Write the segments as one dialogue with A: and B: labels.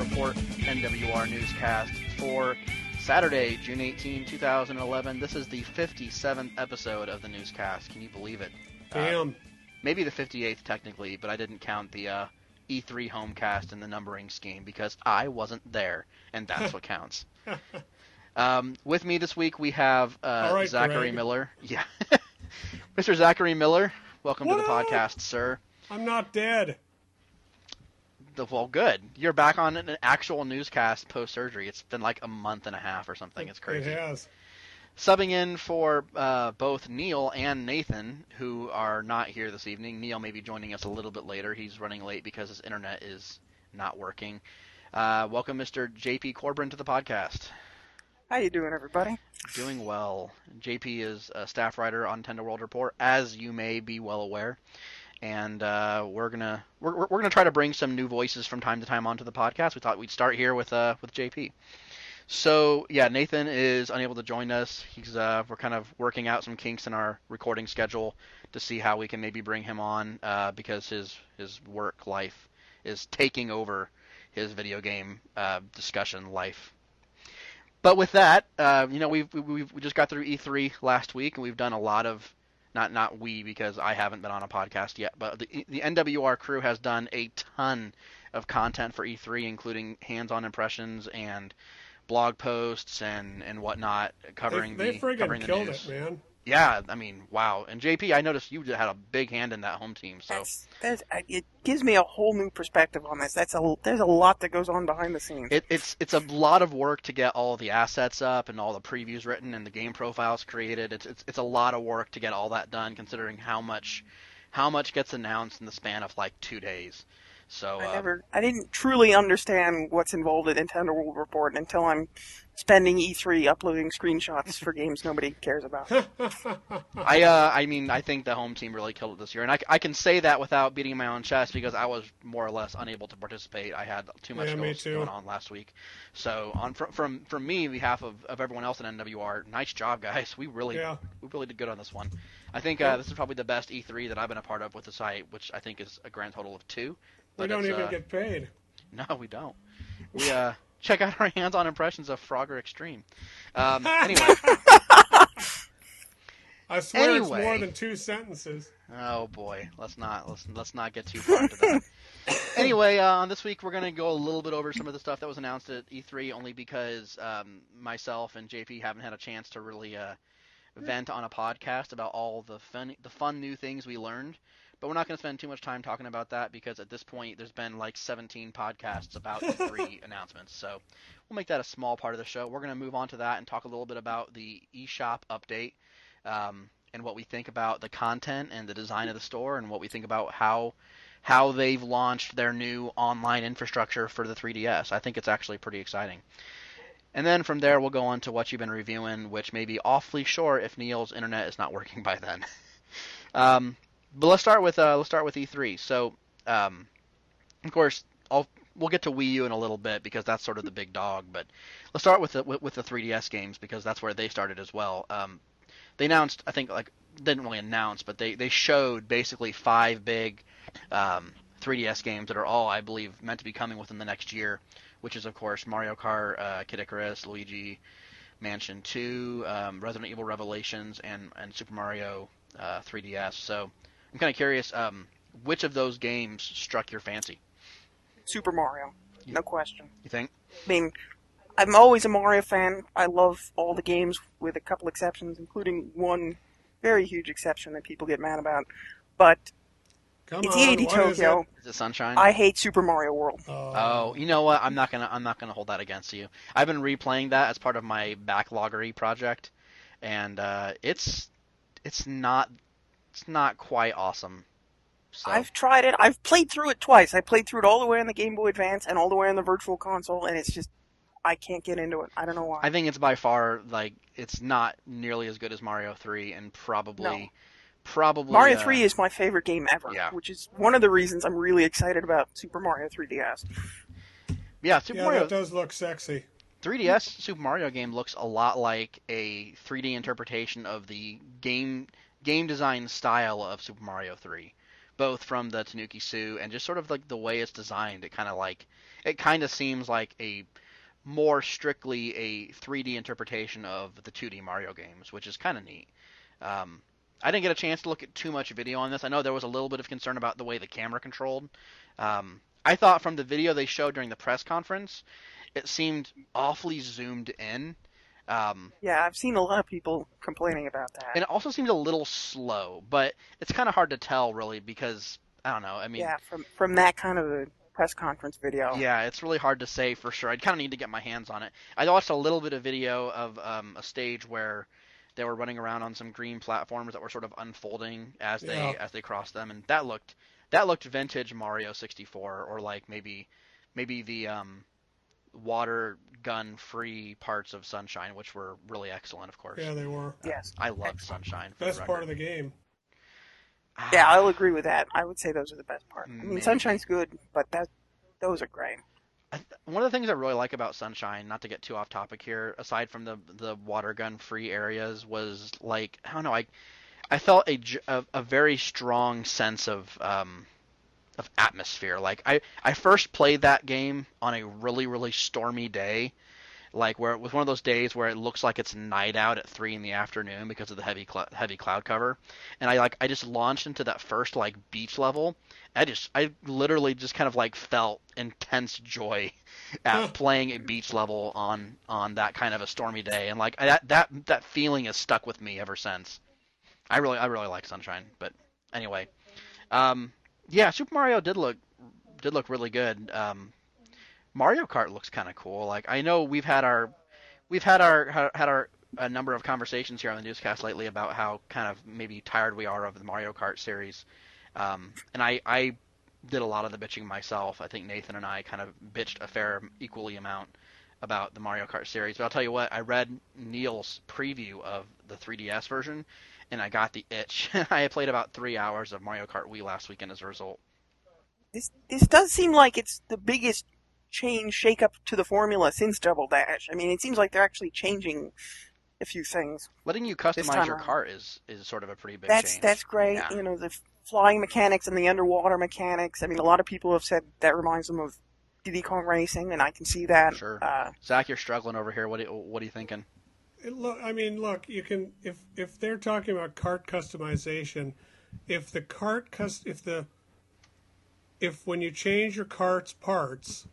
A: Report NWR newscast for Saturday, June 18, 2011. This is the 57th episode of the newscast. Can you believe it? Uh,
B: Damn.
A: maybe the 58th technically, but I didn't count the uh, E3 homecast in the numbering scheme because I wasn't there, and that's what counts. Um, with me this week we have uh,
B: right,
A: Zachary
B: Greg.
A: Miller. Yeah, Mr. Zachary Miller. Welcome to the
B: up?
A: podcast, sir.
B: I'm not dead.
A: The- Well, good. You're back on an actual newscast post surgery. It's been like a month and a half or something. It's crazy.
B: It has.
A: Subbing in for uh, both Neal and Nathan, who are not here this evening. Neal may be joining us a little bit later. He's running late because his internet is not working. Uh, welcome, Mr. JP Corbin, to the podcast.
C: How you doing, everybody?
A: Doing well. JP is a staff writer on Nintendo World Report, as you may be well aware. And uh, we're gonna we're, we're gonna try to bring some new voices from time to time onto the podcast. We thought we'd start here with uh with JP. So yeah, Nathan is unable to join us. He's uh we're kind of working out some kinks in our recording schedule to see how we can maybe bring him on uh, because his his work life is taking over his video game uh, discussion life but with that, uh, you know, we've, we've we just got through E3 last week, and we've done a lot of not not we because I haven't been on a podcast yet, but the the NWR crew has done a ton of content for E3, including hands-on impressions and blog posts and and whatnot covering
B: they
A: the
B: friggin'
A: covering the news.
B: it, man.
A: Yeah, I mean, wow. And JP, I noticed you had a big hand in that home team. So
C: That's, that's, it gives me a whole new perspective on this. That's a there's a lot that goes on behind the scenes.
A: It, it's it's a lot of work to get all the assets up and all the previews written and the game profiles created. It's it's it's a lot of work to get all that done, considering how much how much gets announced in the span of like two days. So
C: I
A: uh,
C: never, I didn't truly understand what's involved in Nintendo World Report until I'm spending E3 uploading screenshots for games nobody cares about.
A: I uh I mean I think the home team really killed it this year, and I, I can say that without beating my own chest because I was more or less unable to participate. I had too much
B: Yeah,
A: goals
B: too.
A: going on last week. So on from from from me, on behalf of, of everyone else in NWR, nice job guys. We really
B: Yeah.
A: we really did good on this one. I think uh, this is probably the best E3 that I've been a part of with the site, which I think is a grand total of two.
B: We don't even
A: uh,
B: get paid.
A: no, we don't. We uh check out our hands-on impressions of Frogger Extreme. Um, anyway.
B: I swear it's more than two sentences.
A: Oh boy, let's not let's let's not get too far into that. anyway, uh, on this week we're gonna go a little bit over some of the stuff that was announced at E3, only because um, myself and JP haven't had a chance to really uh, vent on a podcast about all the fun the fun new things we learned. But we're not going to spend too much time talking about that because at this point there's been like 17 podcasts about E3 announcements. So we'll make that a small part of the show. We're going to move on to that and talk a little bit about the eShop update um, and what we think about the content and the design of the store and what we think about how how they've launched their new online infrastructure for the 3DS. I think it's actually pretty exciting. And then from there we'll go on to what you've been reviewing, which may be awfully short if Neal's internet is not working by then. um, but let's start with uh, let's start with E3. So, um, of course, I'll we'll get to Wii U in a little bit because that's sort of the big dog. But let's start with the with, with the 3DS games because that's where they started as well. Um, they announced, I think, like didn't really announce, but they they showed basically five big um, 3DS games that are all, I believe, meant to be coming within the next year, which is of course Mario Kart, uh, Kid Icarus, Luigi Mansion 2, um, Resident Evil Revelations, and and Super Mario uh, 3DS. So I'm kind of curious, um, which of those games struck your fancy?
C: Super Mario, no question.
A: You think?
C: I mean, I'm always a Mario fan. I love all the games, with a couple exceptions, including one very huge exception that people get mad about. But
B: Come
C: it's
B: on,
C: EAD
B: what is
C: Tokyo.
B: it?
A: Is it Sunshine?
C: I hate Super Mario World.
A: Oh, you know what? I'm not gonna I'm not gonna hold that against you. I've been replaying that as part of my backloggery project, and uh, it's it's not it's not quite awesome. So
C: I've tried it. I've played through it twice. I played through it all the way on the Game Boy Advance and all the way on the Virtual Console, and it's just I can't get into it. I don't know why.
A: I think it's by far like it's not nearly as good as Mario 3, and probably
C: No.
A: probably
C: Mario
A: uh,
C: 3 is my favorite game ever,
A: Yeah.
C: which is one of the reasons I'm really excited about Super Mario 3DS.
A: yeah Super
B: Yeah,
A: Mario
B: that does look sexy.
A: 3DS Super Mario game looks a lot like a 3D interpretation of the game game design style of Super Mario 3, both from the Tanooki Suit and just sort of like the way it's designed. It kind of like it kind of seems like a more strictly a 3D interpretation of the 2D Mario games, which is kind of neat. Um, I didn't get a chance to look at too much video on this. I know there was a little bit of concern about the way the camera controlled. Um, I thought from the video they showed during the press conference, it seemed awfully zoomed in. Um,
C: Yeah, I've seen a lot of people complaining about that.
A: and it also seems a little slow, but it's kind of hard to tell really because I don't know. I mean,
C: yeah, from from that kind of a press conference video.
A: yeah, it's really hard to say for sure. I'd kind of need to get my hands on it. I watched a little bit of video of um, a stage where they were running around on some green platforms that were sort of unfolding as they
B: Yeah.
A: as they crossed them, and that looked that looked vintage Mario 64 or like maybe maybe the um, water gun free parts of Sunshine, which were really excellent, of course.
B: Yeah, they were.
C: Yes.
A: I loved Sunshine. For
B: Best
A: the
B: part of the game.
A: Ah,
C: Yeah, I'll agree with that. I would say those are the best part. I mean, Sunshine's good, but that those are great.
A: One of the things I really like about Sunshine, not to get too off topic here, aside from the the water gun free areas, was like I don't know, I I felt a a very strong sense of um of atmosphere. Like I I first played that game on a really really stormy day, like where it was one of those days where it looks like it's night out at three in the afternoon because of the heavy cl- heavy cloud cover, and I like I just launched into that first like beach level. I just I literally just kind of like felt intense joy at playing a beach level on on that kind of a stormy day, and like that that that feeling has stuck with me ever since. I really I really like Sunshine, but anyway, um, yeah, Super Mario did look did look really good. Um, Mario Kart looks kind of cool. Like I know we've had our we've had our had our a number of conversations here on the newscast lately about how kind of maybe tired we are of the Mario Kart series. Um, and I, I did a lot of the bitching myself. I think Nathan and I kind of bitched a fair equally amount about the Mario Kart series. But I'll tell you what, I read Neal's preview of the 3DS version, and I got the itch. I played about three hours of Mario Kart Wii last weekend as a result.
C: This this does seem like it's the biggest change shakeup to the formula since Double Dash. I mean, it seems like they're actually changing a few things.
A: Letting you customize your
C: around.
A: cart is, is sort of a pretty big
C: That's
A: change.
C: that's great.
A: Yeah.
C: You know, the flying mechanics and the underwater mechanics. I mean, a lot of people have said that reminds them of Diddy Kong Racing, and I can see that.
A: Sure.
C: Uh,
A: Zach, you're struggling over here. What you, what are you thinking?
B: Look, I mean, look, you can if if they're talking about cart customization, if the cart cust if the if when you change your cart's parts,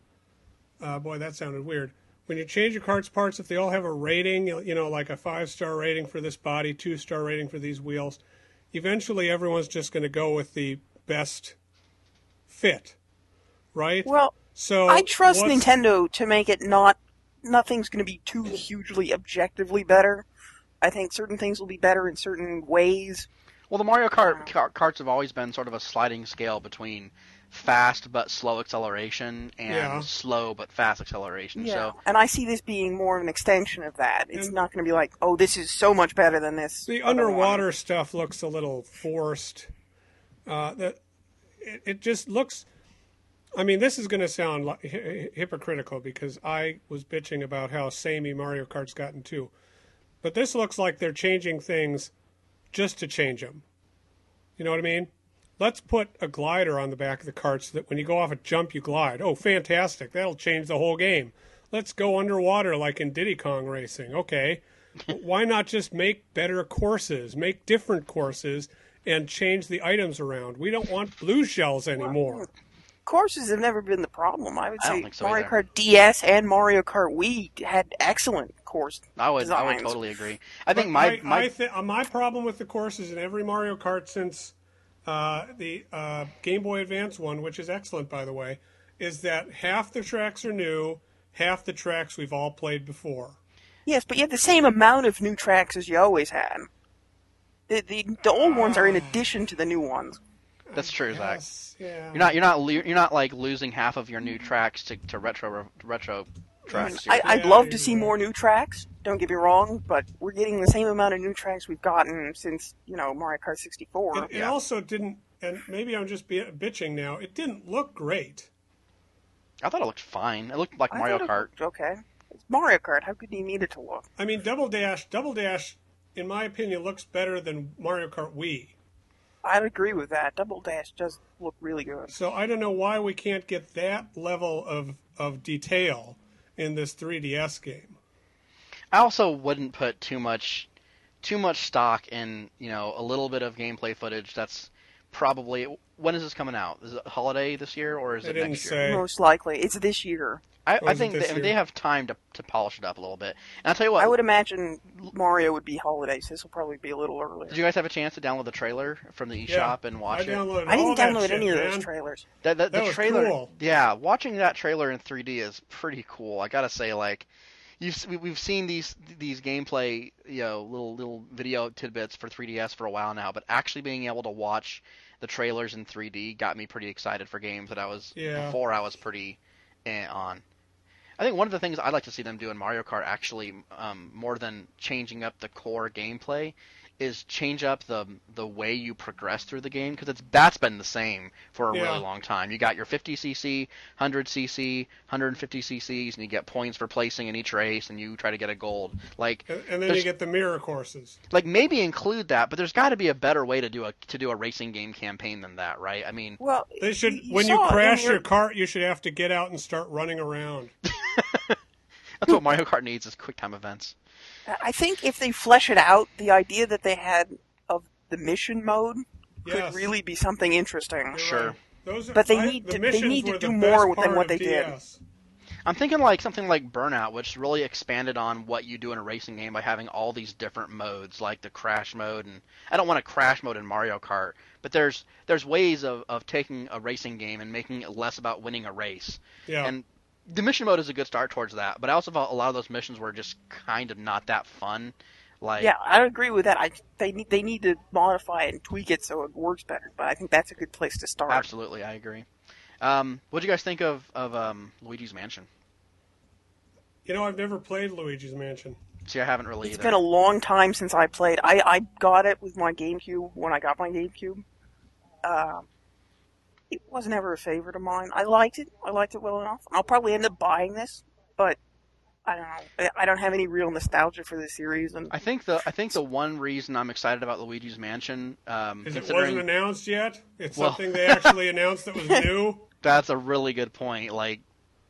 B: uh, boy, that sounded weird. When you change your cart's parts, if they all have a rating, you know, like a five star rating for this body, two star rating for these wheels, eventually everyone's just going to go with the best fit, right?
C: well,
B: so
C: I trust Nintendo to make it not. Nothing's going to be too hugely objectively better. I think certain things will be better in certain ways.
A: Well, the Mario Kart car, carts have always been sort of a sliding scale between fast but slow acceleration and
B: Yeah.
A: slow but fast acceleration. Yeah. So
C: and I see this being more of an extension of that. It's
B: And-
C: not going to be like, oh, this is so much better than this.
B: The
C: other one.
B: underwater stuff looks a little forced. Uh, that it, it just looks. I mean, this is going to sound li- hy- hypocritical because I was bitching about how samey Mario Kart's gotten too, but this looks like they're changing things just to change them. You know what I mean? Let's put a glider on the back of the cart so that when you go off a jump, you glide. Oh, fantastic! That'll change the whole game. Let's go underwater like in Diddy Kong Racing. Okay, why not just make better courses, make different courses, and change the items around? We don't want blue shells anymore.
C: Courses have never been the problem. I would
A: I
C: say
A: so
C: Mario
A: either.
C: Kart DS and Mario Kart Wii had excellent course.
A: I would I would totally agree. I think
B: But
A: my my
B: I thi- uh, my problem with the courses in every Mario Kart since uh, the uh, Game Boy Advance one, which is excellent by the way, is that half the tracks are new, half the tracks we've all played before.
C: Yes, but you have the same amount of new tracks as you always had. The the, the old ones are in addition to the new ones.
A: That's true, Zach.
B: Yeah.
A: You're not you're not you're not like losing half of your new tracks to, to retro retro tracks.
C: I, I'd
B: Yeah,
C: love to see
B: with
C: more new tracks. Don't get me wrong, but we're getting the same amount of new tracks we've gotten since you know Mario Kart 64.
B: It, it also didn't, and maybe I'm just be, bitching now. It didn't look great.
A: I thought it looked fine. It looked like
C: I
A: Mario
C: thought it
A: Kart.
C: Okay, it's Mario Kart. How good do you need it to look?
B: I mean, Double Dash, Double Dash, in my opinion, looks better than Mario Kart Wii.
C: I'd agree with that. Double Dash does look really good.
B: So I don't know why we can't get that level of of detail in this 3DS game.
A: I also wouldn't put too much too much stock in you know a little bit of gameplay footage. That's probably when is this coming out? Is it holiday this year or is
B: They
A: it
B: didn't
A: next year?
B: say.
C: Most likely, it's this year.
A: I, I think they, I mean, they have time to, to polish it up a little bit. And I'll tell you what,
C: I would imagine Mario would be holidays. This will probably be a little earlier.
A: did you guys have a chance to download the trailer from the
B: Yeah,
A: eShop and watch
B: I
A: it?
C: I didn't download
B: shit,
C: any of those trailers.
A: The, the, the
B: That was
A: trailer,
B: cool.
A: yeah, watching that trailer in 3D is pretty cool. I gotta say, like, you've we- we've seen these these gameplay, you know, little little video tidbits for 3DS for a while now, but actually being able to watch the trailers in 3D got me pretty excited for games that I was
B: Yeah.
A: before I was pretty eh, on. I think one of the things I'd like to see them do in Mario Kart actually, um, more than changing up the core gameplay, is change up the the way you progress through the game because it's that's been the same for a
B: Yeah.
A: really long time. You got your 50cc, 100cc, 150cc's, and you get points for placing in each race, and you try to get a gold. Like
B: And, and then you get the mirror courses.
A: like maybe include that, but there's got to be a better way to do a to do a racing game campaign than that, right? I mean,
C: Well,
B: They should.
C: you
B: when you
C: saw it in
B: crash
C: your-
B: your cart, you should have to get out and start running around.
A: that's what Mario Kart needs is quick time events.
C: I think if they flesh it out, the idea that they had of the mission mode
B: Yes.
C: could really be something interesting.
B: You're
A: Sure.
B: right. Those are,
C: But they
B: I-
C: need
B: the
C: to- they need to
B: were
C: do more than what
B: of
C: they did.
A: I'm thinking like something like Burnout, which really expanded on what you do in a racing game by having all these different modes, like the crash mode, and I don't want a crash mode in Mario Kart, but there's there's ways of, of taking a racing game and making it less about winning a race.
B: Yeah.
A: And the mission mode is a good start towards that, but I also felt a lot of those missions were just kind of not that fun. Like
C: Yeah, I agree with that. I they need they need to modify it and tweak it so it works better. But I think that's a good place to start.
A: absolutely, I agree. Um, what do you guys think of of um, Luigi's Mansion?
B: you know, I've never played Luigi's Mansion.
A: See, I haven't really
C: It's
A: either.
C: been a long time since I played. I I got it with my GameCube when I got my GameCube. Uh, it was never a favorite of mine. I liked it. I liked it well enough. I'll probably end up buying this, but I don't know. I- I don't have any real nostalgia for this series, and
A: I think the I think the one reason I'm excited about Luigi's Mansion, um,
B: Because it wasn't announced yet. It's
A: Well-
B: something they actually announced that was new.
A: That's a really good point. Like,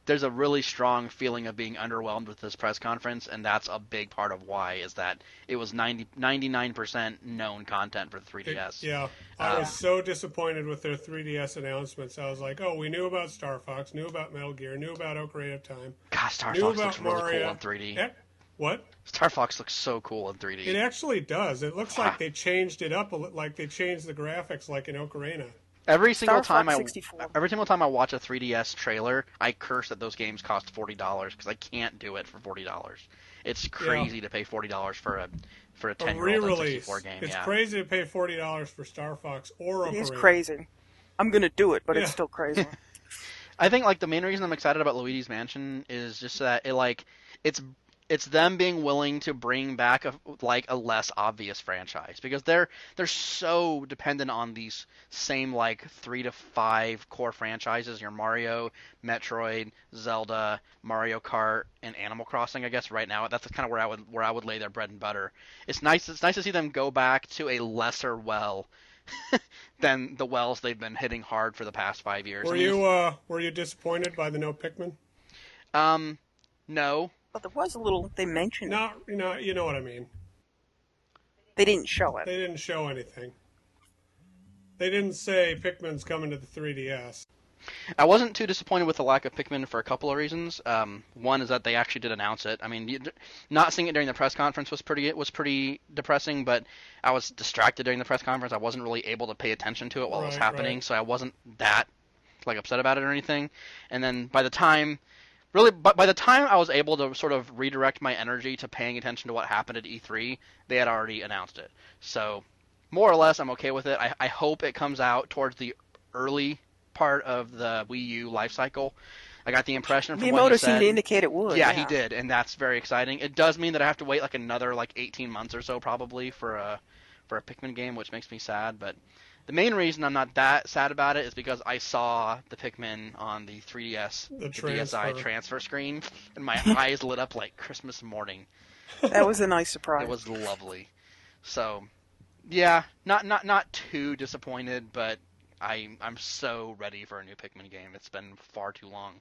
A: there's a really strong feeling of being underwhelmed with this press conference, and that's a big part of why is that it was 90, 99% known content for 3DS.
B: yeah, I
A: Uh,
B: was so disappointed with their 3DS announcements. I was like, oh, we knew about Star Fox, knew about Metal Gear, knew about Ocarina of Time,
A: God, Star Fox looks really
B: Mario.
A: cool in 3D.
B: Eh, what?
A: Star Fox looks so cool in 3D.
B: It actually does. It looks like they changed it up like they changed the graphics like in Ocarina.
A: Every single
C: Star
A: time
C: Fox
A: I
C: 64.
A: every single time I watch a 3DS trailer, I curse that those games cost forty dollars because I can't do it for forty dollars. It's crazy to pay forty dollars for a for a
B: A
A: ten year old 64 game.
B: It's
A: yeah.
B: crazy to pay forty dollars for Star Fox or
C: it
B: Ocarina.
C: is crazy. I'm gonna do it, but
B: Yeah.
C: it's still crazy.
A: I think like the main reason I'm excited about Luigi's Mansion is just that it like it's it's them being willing to bring back a like a less obvious franchise because they're they're so dependent on these same like 3 to 5 core franchises your Mario, Metroid, Zelda, Mario Kart and Animal Crossing I guess right now that's kind of where I would where I would lay their bread and butter. It's nice it's nice to see them go back to a lesser well than the wells they've been hitting hard for the past 5 years.
B: Were
A: I mean,
B: you uh, were you disappointed by the no Pikmin?
A: Um, no.
C: But there was a little. They mentioned it.
B: Not you know you know what I mean.
C: They didn't show it.
B: They didn't show anything. They didn't say Pikmin's coming to the 3DS.
A: I wasn't too disappointed with the lack of Pikmin for a couple of reasons. Um, one is that they actually did announce it. I mean, you, not seeing it during the press conference was pretty was pretty depressing, but I was distracted during the press conference. I wasn't really able to pay attention to it while it was happening,
B: right.
A: so I wasn't that like upset about it or anything. And then by the time really but by the time I was able to sort of redirect my energy to paying attention to what happened at E3, they had already announced it. So more or less, I'm okay with it. I, I hope it comes out towards the early part of the Wii U life cycle. I got the impression from what he
C: Miyamoto
A: said.
C: seemed to indicate it would.
A: yeah, he did, and that's very exciting. It does mean that I have to wait like another like 18 months or so probably for a for a Pikmin game, which makes me sad. But the main reason I'm not that sad about it is because I saw the Pikmin on the 3DS,
B: The
A: the DSi
B: transfer.
A: transfer screen, and my eyes lit up like Christmas morning.
C: That was a nice surprise.
A: It was lovely. So, yeah, not not not too disappointed, but I I'm so ready for a new Pikmin game. It's been far too long.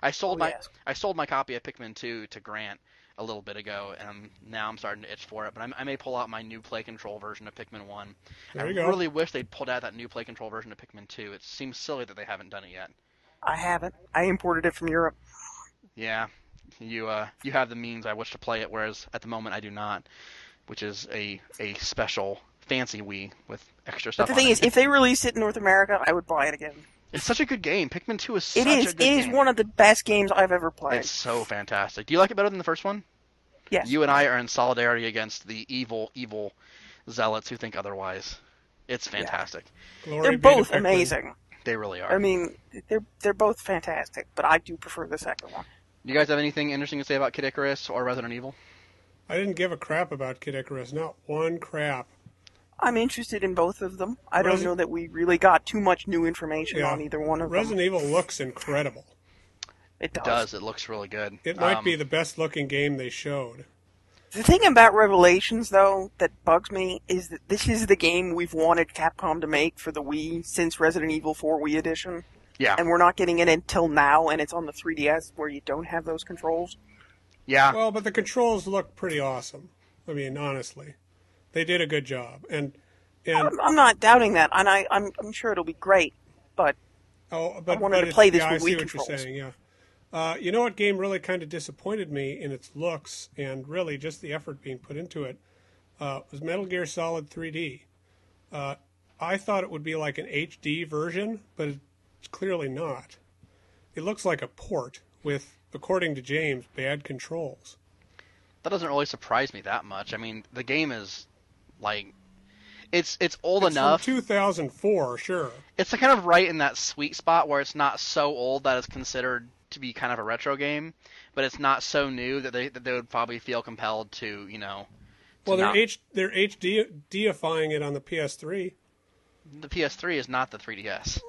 A: I sold
C: Oh,
A: my
C: yes.
A: I sold my copy of Pikmin 2 to Grant a little bit ago, and I'm, now I'm starting to itch for it. But I'm, I may pull out my new Play Control version of Pikmin 1.
B: There
A: I
B: you go.
A: really wish they'd pulled out that new Play Control version of Pikmin 2. It seems silly that they haven't done it yet.
C: I haven't. I imported it from Europe.
A: Yeah, you uh you have the means I wish to play it, whereas at the moment I do not, which is a a special fancy Wii with extra
C: But
A: stuff.
C: the
A: on
C: thing
A: it.
C: is, if they released it in North America, I would buy it again.
A: It's such a good game. Pikmin 2 is such
C: is.
A: a
C: It
A: good
C: is
A: game.
C: one of the best games I've ever played.
A: It's so fantastic. Do you like it better than the first one?
C: Yes.
A: You and I are in solidarity against the evil, evil zealots who think otherwise. It's fantastic.
B: Glory
C: They're both amazing.
A: They really are.
C: I mean, they're they're both fantastic, but I do prefer the second one.
A: Do you guys have anything interesting to say about Kid Icarus or Resident Evil?
B: I didn't give a crap about Kid Icarus. Not one crap.
C: I'm interested in both of them. I don't
B: Resi-
C: know that we really got too much new information
B: Yeah.
C: on either one of them. Resident.
B: Evil looks incredible.
C: It does.
A: It does. It looks really good.
B: It might
A: Um,
B: be the best looking game they showed.
C: The thing about Revelations, though, that bugs me is that this is the game we've wanted Capcom to make for the Wii since Resident Evil 4 Wii Edition,
A: Yeah.
C: and we're not getting it until now, and it's on the 3DS where you don't have those controls.
A: Yeah.
B: Well, but the controls look pretty awesome. I mean, honestly, they did a good job. And and
C: I'm, I'm not doubting that, and I, I'm, I'm sure it'll be great, but
B: oh, but
C: wanted
B: but
C: to play this
B: yeah,
C: with
B: I see
C: Wii
B: what you're
C: controls.
B: saying. Yeah. Uh, you know what game really kind of disappointed me in its looks and really just the effort being put into it uh, was Metal Gear Solid 3D. Uh, I thought it would be like an HD version, but it's clearly not. It looks like a port with, according to James, bad controls.
A: that doesn't really surprise me that much. I mean, the game is like it's it's old
B: It's
A: enough.
B: 2004, sure.
A: It's kind of right in that sweet spot where it's not so old that it's considered to be kind of a retro game, but it's not so new that they that they would probably feel compelled to, you know. to
B: Well, they're
A: not-
B: H they're HD deifying it on the PS3.
A: the PS3 is not the 3DS.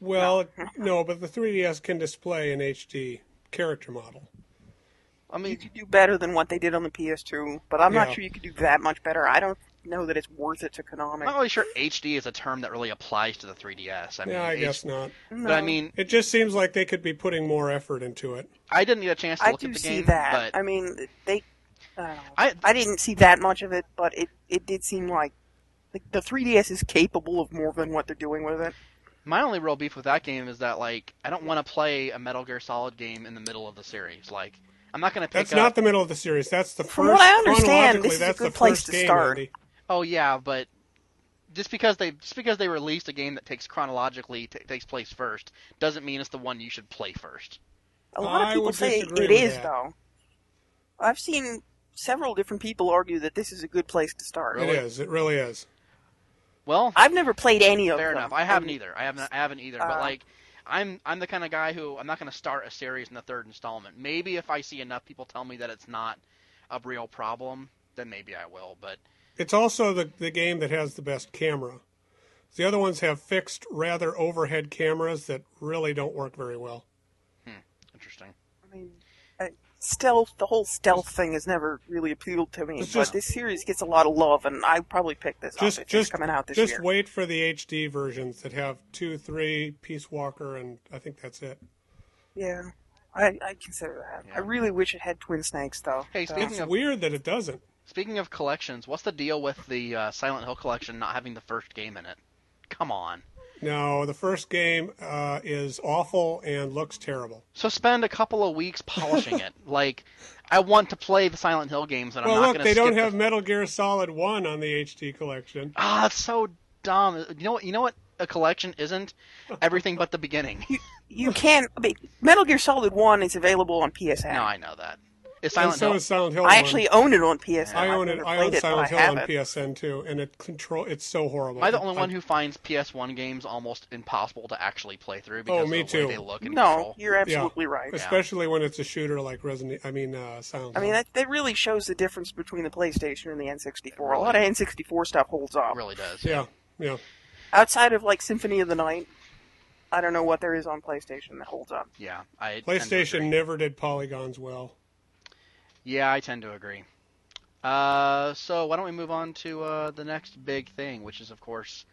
B: Well, no, but the 3DS can display an HD character model.
A: I mean, you
C: could do better than what they did on the PS2, but I'm
B: Yeah.
C: not sure you could do that much better. I don't know that it's worth it to Konami.
A: I'm not really sure HD is a term that really applies to the 3DS. I mean,
B: yeah, I
A: H-
B: guess not.
C: No.
A: But I mean,
B: It just seems like they could be putting more effort into it.
A: I didn't get a chance to
C: I
A: look at the game.
C: I do see that.
A: but
C: I mean, they. I.
A: I-
C: I didn't see that much of it, but it it did seem like like the 3DS is capable of more than what they're doing with it.
A: my only real beef with that game is that like I don't want to play a Metal Gear Solid game in the middle of the series. Like I'm not going to pick
B: That's
A: up.
B: not the middle of the series. That's the first.
C: From
B: first.
C: what I understand, this is a good
B: the
C: place
B: first
C: to
B: game,
C: start.
B: Andy.
A: Oh yeah, but just because they just because they released a game that takes chronologically t- takes place first doesn't mean it's the one you should play first.
C: A lot of people say
B: disagree
C: it
B: with
C: is
B: that.
C: though. I've seen several different people argue that this is a good place to start.
A: Really?
B: It is. It really is.
A: Well,
C: I've never played any of
A: fair
C: them.
A: enough. I haven't
C: and
A: either. I haven't. I haven't either. but
C: Uh,
A: like, I'm I'm the kind of guy who I'm not going to start a series in the third installment. Maybe if I see enough people tell me that it's not a real problem, then maybe I will. But
B: It's also the the game that has the best camera. The other ones have fixed, rather overhead cameras that really don't work very well. Hmm.
A: interesting.
C: I mean, uh, stealth. The whole stealth thing has never really appealed to me.
B: It's
C: but this series gets a lot of love, and I probably pick this
B: Just
C: up. It's
B: just
C: coming out this
B: just
C: year.
B: wait for the HD versions that have two, three, Peace Walker, and I think that's it.
C: Yeah, I I consider that.
A: Yeah.
C: I really wish it had twin snakes though.
A: Hey,
C: So-
A: speaking
B: It's
A: of-
B: weird that it doesn't.
A: Speaking of collections, what's the deal with the uh, Silent Hill collection not having the first game in it? Come on.
B: No, the first game uh, is awful and looks terrible.
A: So spend a couple of weeks polishing it. Like, I want to play the Silent Hill games, and
B: well,
A: I'm not going to Look,
B: they
A: skip
B: don't
A: the
B: have Metal Gear Solid One on the HD collection.
A: Ah, it's so dumb. You know what? You know what? A collection isn't everything but the beginning.
C: you can't. I mean, Metal Gear Solid One is available on PSN.
A: no, I know that. Is
B: and
A: Silent
B: so
A: Hill?
B: is Silent Hill.
C: I
B: 1.
C: actually own it on PSN.
B: I
C: I've
B: own it. I own Silent
C: but
B: Hill on
C: it.
B: PSN too, and it control. It's so horrible.
A: Am I the only
B: I-
A: one who finds PS1 games almost impossible to actually play through because
B: Oh, me
A: of the way they look and
C: No,
A: control?
C: you're absolutely right.
B: Especially when it's a shooter like Resident. I mean, uh, Silent
C: I
B: Hill.
C: mean, that, that really shows the difference between the PlayStation and the N64. A lot of N64 stuff holds up.
A: It really does.
B: yeah, yeah.
C: Outside of like Symphony of the Night, I don't know what there is on PlayStation that holds up.
A: Yeah, I
B: PlayStation never did polygons well.
A: Yeah, I tend to agree. Uh, so why don't we move on to uh, the next big thing, which is of course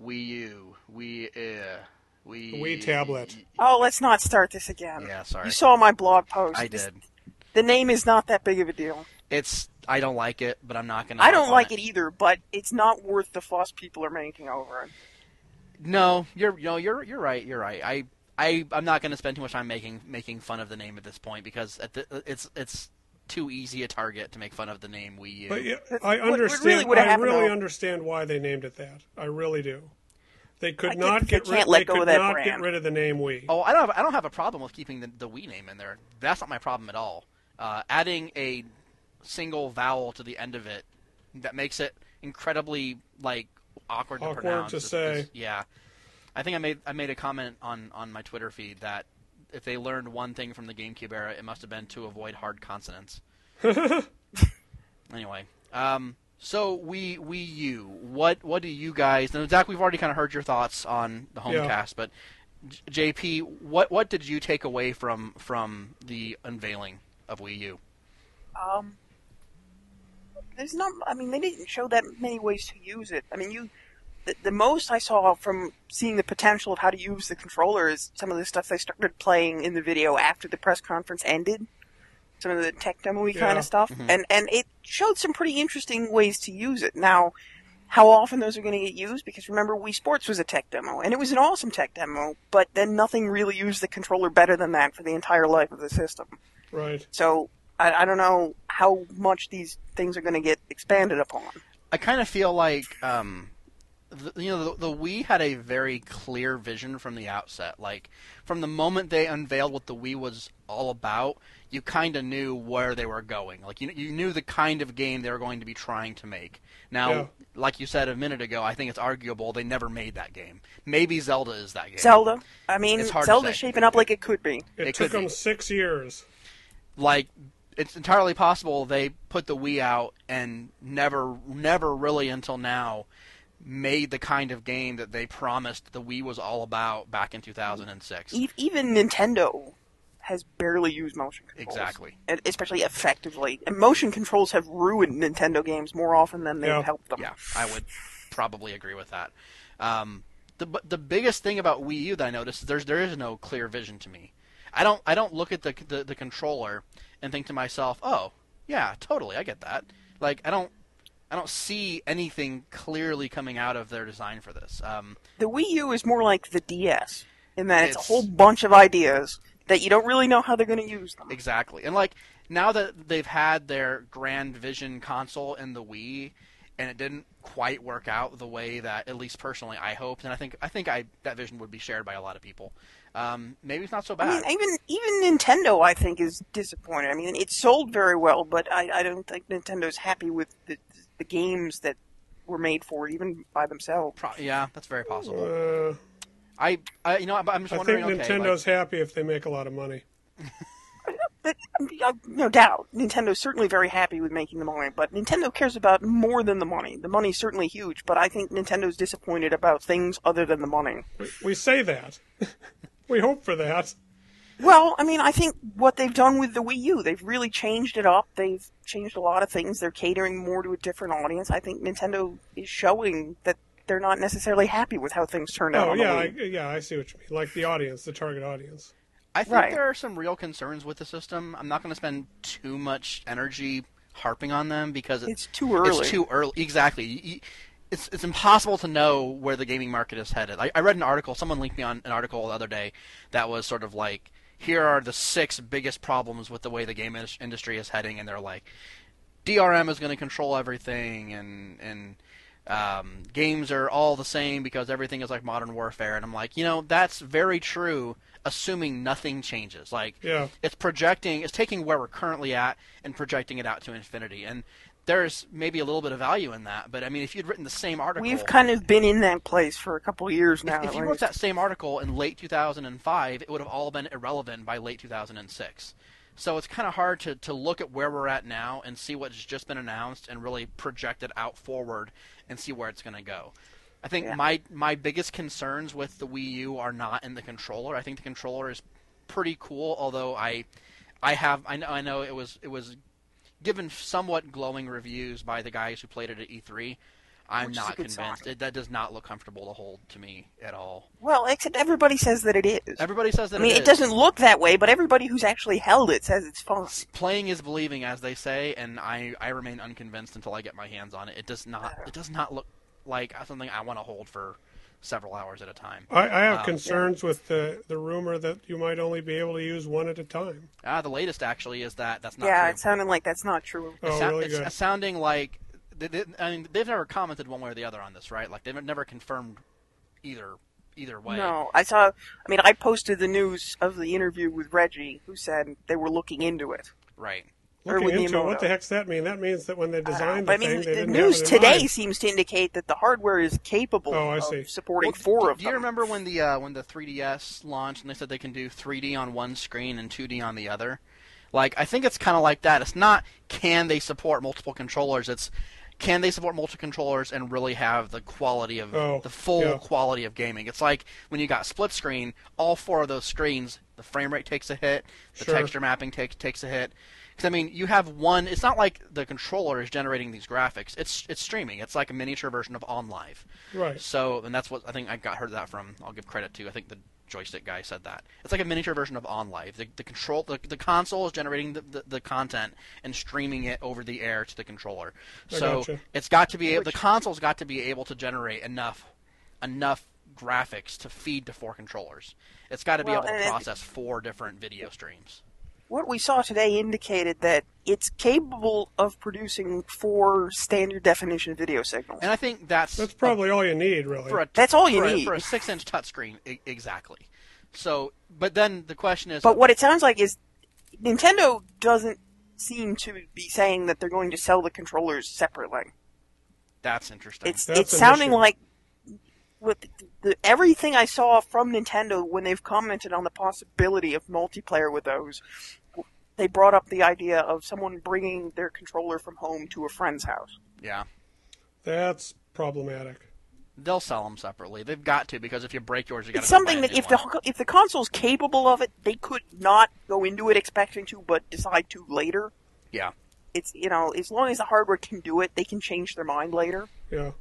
A: Wii U, Wii, uh, Wii,
B: Wii tablet.
C: Oh, let's not start this again.
A: Yeah, sorry.
C: You saw my blog post.
A: I
C: This-
A: did.
C: The name is not that big of a deal.
A: It's I don't like it, but I'm not gonna.
C: I don't
A: on
C: like it either, but it's not worth the fuss people are making over it.
A: No, you're no, you're you're right. You're right. I I I'm not going to spend too much time making making fun of the name at this point because at the, it's it's too easy a target to make fun of the name Wii U.
B: But yeah,
C: That's
B: I
C: what- what
B: understand.
C: really
B: I really
C: though-
B: understand why they named it that. I really do. They could
C: I
B: not get rid. They could
C: of that
B: not get rid of the name Wii.
A: Oh, I don't have I don't have a problem with keeping the, the Wii name in there. That's not my problem at all. Uh, adding a single vowel to the end of it that makes it incredibly like awkward,
B: Awkward
A: to pronounce.
B: to
A: is-
B: say.
A: is- yeah, I think I made I made a comment on on my Twitter feed that if they learned one thing from the GameCube era, it must have been to avoid hard consonants. anyway, um, so we Wii U. What what do you guys? Now, Zach, we've already kind of heard your thoughts on the
B: Yeah.
A: Homecast, but J- JP, what what did you take away from from the unveiling of Wii U?
C: Um, there's not. I mean, they didn't show that many ways to use it. I mean, you. The, the most I saw from seeing the potential of how to use the controller is some of the stuff they started playing in the video after the press conference ended. Some of the tech demo-y kind of stuff,
A: Mhm.
C: and and it showed some pretty interesting ways to use it. Now, how often those are going to get used? Because remember, Wii Sports was a tech demo, and it was an awesome tech demo, but then nothing really used the controller better than that for the entire life of the system.
B: Right.
C: So I, I don't know how much these things are going to get expanded upon.
A: I kind of feel like um, the, you know the, the Wii had a very clear vision from the outset. Like from the moment they unveiled what the Wii was all about, you kind of knew where they were going. Like you you knew the kind of game they were going to be trying to make. Now,
B: Yeah.
A: like you said a minute ago, I think it's arguable they never made that game. Maybe Zelda is that game.
C: Zelda, I mean,
A: It's hard to
C: Zelda's shaping up like it could be.
B: It,
A: It
B: took
A: could be.
B: them six years.
A: like it's entirely possible they put the Wii out and never never really until now made the kind of game that they promised the Wii was all about back in 2006.
C: E- even Nintendo has barely used motion controls.
A: Exactly.
C: And especially effectively. And motion controls have ruined Nintendo games more often than they've
B: Yeah.
C: helped them.
A: Yeah, I would probably agree with that. Um, the the biggest thing about Wii U that I noticed is there's there is no clear vision to me. I don't I don't look at the, the the controller and think to myself, oh yeah, totally, I get that. Like I don't I don't see anything clearly coming out of their design for this. Um,
C: The Wii U is more like the DS in that it's,
A: It's-
C: a whole bunch of ideas that you don't really know how they're going to use them.
A: Exactly. And like now that they've had their Grand Vision console in the Wii and it didn't quite work out the way that at least personally I hoped and I think I think I that vision would be shared by a lot of people. Um, maybe it's not so
C: I
A: bad.
C: mean, even even Nintendo, I think, is disappointed. I mean, it sold very well, but I, I don't think Nintendo's happy with the, the games that were made for even by themselves.
A: Pro- yeah, that's very possible.
B: Uh,
A: I, I you know I'm just
B: I think
A: wondering okay, like-
B: Nintendo's happy if they make a lot of money.
C: But uh, no doubt, Nintendo's certainly very happy with making the money. But Nintendo cares about more than the money. The money's certainly huge, but I think Nintendo's disappointed about things other than the money.
B: We, we say that. we hope for that.
C: Well, I mean, I think what they've done with the Wii U, they've really changed it up. They've changed a lot of things. They're catering more to a different audience. I think Nintendo is showing that they're not necessarily happy with how things turned out.
B: Oh yeah, I, yeah, I see what you mean. Like the audience, the target audience.
A: I think
C: Right.
A: there are some real concerns with the system. I'm not going to spend too much energy harping on them because
C: it's too early.
A: It's too early. Exactly. You- you- It's it's impossible to know where the gaming market is headed. I, I read an article. Someone linked me on an article the other day that was sort of like, here are the six biggest problems with the way the game industry is heading, and they're like, DRM is going to control everything, and and um, games are all the same because everything is like Modern Warfare, and I'm like, you know, that's very true, assuming nothing changes. Like,
B: Yeah.
A: it's projecting, it's taking where we're currently at and projecting it out to infinity, and there's maybe a little bit of value in that. But I mean, if you'd written the same article,
C: We've kind of been in that place for a couple of years now.
A: if, if you wrote that same article in late 2005, it would have all been irrelevant by late 2006. So it's kind of hard to, to look at where we're at now and see what's just been announced and really project it out forward and see where it's going to go. I think
C: Yeah.
A: my my biggest concerns with the Wii U are not in the controller. I think the controller is pretty cool, although I I have I know I know it was it was given somewhat glowing reviews by the guys who played it at E3. I'm
C: Which
A: not convinced. It, that does not look comfortable to hold to me at all.
C: well, except everybody says that it is.
A: Everybody says that
C: I mean,
A: it
C: it, doesn't look that way, but everybody who's actually held it says it's fine.
A: Playing is believing, as they say, and I, I remain unconvinced until I get my hands on it. It does not it does not look like something I want to hold for several hours at a time.
B: I, I have
A: Um,
B: concerns with the, the rumor that you might only be able to use one at a time.
A: Ah, the latest actually is that that's not
C: yeah,
A: true.
C: it sounded like that's not true.
B: Oh,
A: It's
B: really
A: it's
B: good.
A: sounding like they, they, I mean they've never commented one way or the other on this, right? Like they've never confirmed either either way.
C: No, I saw. I mean, I posted the news of the interview with Reggie, who said they were looking into it.
A: Right.
C: Or
B: Looking
C: with
B: into it, what
C: Miyamoto.
B: the heck's that mean? That means that when they
C: I don't know,
B: designed
C: I
B: the
C: mean,
B: thing, they
C: the
B: didn't
C: news
B: have it in
C: today
B: mind.
C: seems to indicate that the hardware is capable
B: Oh, I
C: of supporting
A: Well,
C: four
A: do,
C: of
A: do
C: them.
A: Do you remember when the uh, when the 3DS launched and they said they can do 3D on one screen and 2D on the other? Like I think it's kind of like that. It's not can they support multiple controllers. It's can they support multi-controllers and really have the quality of
B: Oh,
A: the full
B: yeah.
A: quality of gaming. It's like when you got split screen, all four of those screens, the frame rate takes a hit, the
B: Sure.
A: texture mapping takes takes a hit. Because I mean, you have one. It's not like the controller is generating these graphics. It's it's streaming. It's like a miniature version of OnLive.
B: Right.
A: So, and that's what I think I got heard that from. I'll give credit to. I think the Joystiq guy said that. It's like a miniature version of OnLive. The, the control, the, the console is generating the, the, the content and streaming it over the air to the controller.
B: I
A: So
B: gotcha.
A: it's got to be able, the console's got to be able to generate enough enough graphics to feed to four controllers. It's got to be
C: Well,
A: able to process four different video streams.
C: What we saw today indicated that it's capable of producing four standard definition video signals.
A: And I think that's
B: That's probably all you need, really.
A: for a,
C: That's all you
A: for a-
C: need.
A: for a six-inch touchscreen. e- Exactly. So, but then the question is,
C: But what it sounds like is Nintendo doesn't seem to be saying that they're going to sell the controllers separately.
A: that's interesting.
C: It's
B: That's
C: it's sounding
B: issue.
C: like with the, the, everything I saw from Nintendo when they've commented on the possibility of multiplayer with those. They brought up the idea of someone bringing their controller from home to a friend's house.
A: yeah.
B: That's problematic.
A: They'll sell them separately. They've got to because if you break yours, you got to.
C: It's something that if the if the console's capable of it, they could not go into it expecting to, but decide to later.
A: yeah,
C: It's you know as long as the hardware can do it, they can change their mind later.
B: Yeah.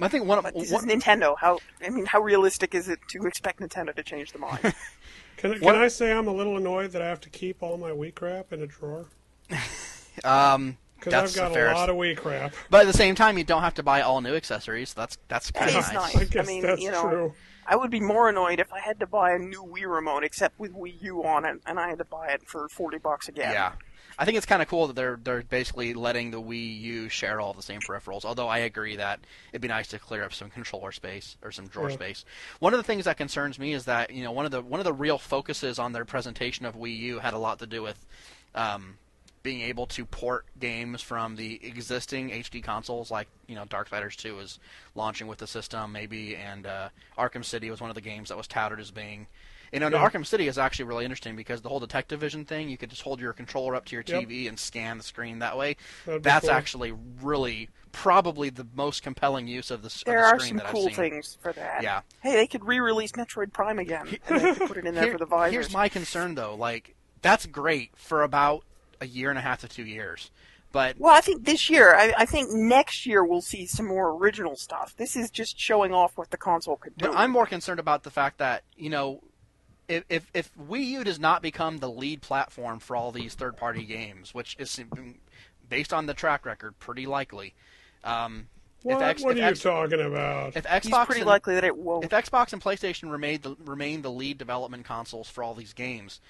A: I think one of
C: But this
A: one,
C: is Nintendo. How I mean, how realistic is it to expect Nintendo to change the mind?
B: Can, can
A: What-
B: I say I'm a little annoyed that I have to keep all my Wii crap in a drawer?
A: um,
B: Because I've got
A: the
B: a lot of Wii crap.
A: But at the same time, you don't have to buy all new accessories. That's that's
C: That
A: kind of
C: is
A: nice.
C: nice.
B: I guess
C: mean,
B: that's
C: you know,
B: true.
C: I would be more annoyed if I had to buy a new Wii remote, except with Wii U on it, and I had to buy it for forty bucks again.
A: Yeah. I think it's kind of cool that they're they're basically letting the Wii U share all the same peripherals. Although I agree that it'd be nice to clear up some controller space or some drawer
B: Yeah.
A: space. One of the things that concerns me is that you know one of the one of the real focuses on their presentation of Wii U had a lot to do with um, being able to port games from the existing HD consoles, like you know Darksiders 2 is launching with the system, maybe, and uh, Arkham City was one of the games that was touted as being. You know,
B: Yeah.
A: Arkham City is actually really interesting because the whole Detective Vision thing, you could just hold your controller up to your
B: Yep.
A: TV and scan the screen that way.
B: That'd
A: That's
B: cool.
A: actually really probably the most compelling use of the, s- of
C: There
A: the
C: are
A: screen
C: some
A: that
C: cool
A: I've seen.
C: things for that.
A: Yeah.
C: Hey, they could re-release Metroid Prime again, and they could put it in there
A: Here-
C: for the visors.
A: Here's my concern though, like that's great for about a year and a half to two years, but
C: Well, I think this year, I, I think next year we'll see some more original stuff. This is just showing off what the console could do.
A: But I'm more concerned about the fact that you know, if if, if Wii U does not become the lead platform for all these third-party games, which is based on the track record pretty likely. Um,
B: What,
A: if X,
B: what
A: if
B: are you
A: X-
B: talking about?
A: if
C: He's
A: Xbox
C: pretty
A: and,
C: likely that it won't.
A: if Xbox and PlayStation remain the, remain the lead development consoles for all these games,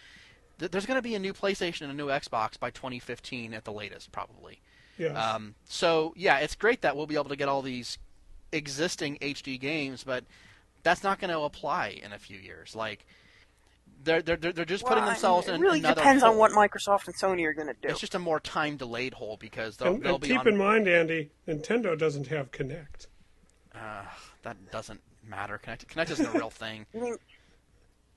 A: th- there's going to be a new PlayStation and a new Xbox by 2015 at the latest, probably.
B: Yes.
A: Um, so yeah, it's great that we'll be able to get all these existing HD games, but that's not going to apply in a few years. Like they're they're they're just putting
C: Well, I-
A: themselves
C: it really
A: another
C: depends on what Microsoft and Sony are going to do.
A: It's just a more time delayed hole because they'll,
B: and,
A: they'll
B: and
A: be
B: keep
A: on.
B: in mind, Andy, Nintendo doesn't have Kinect.
A: Uh, that doesn't matter. Kinect Kinect isn't a real thing.
C: I mean,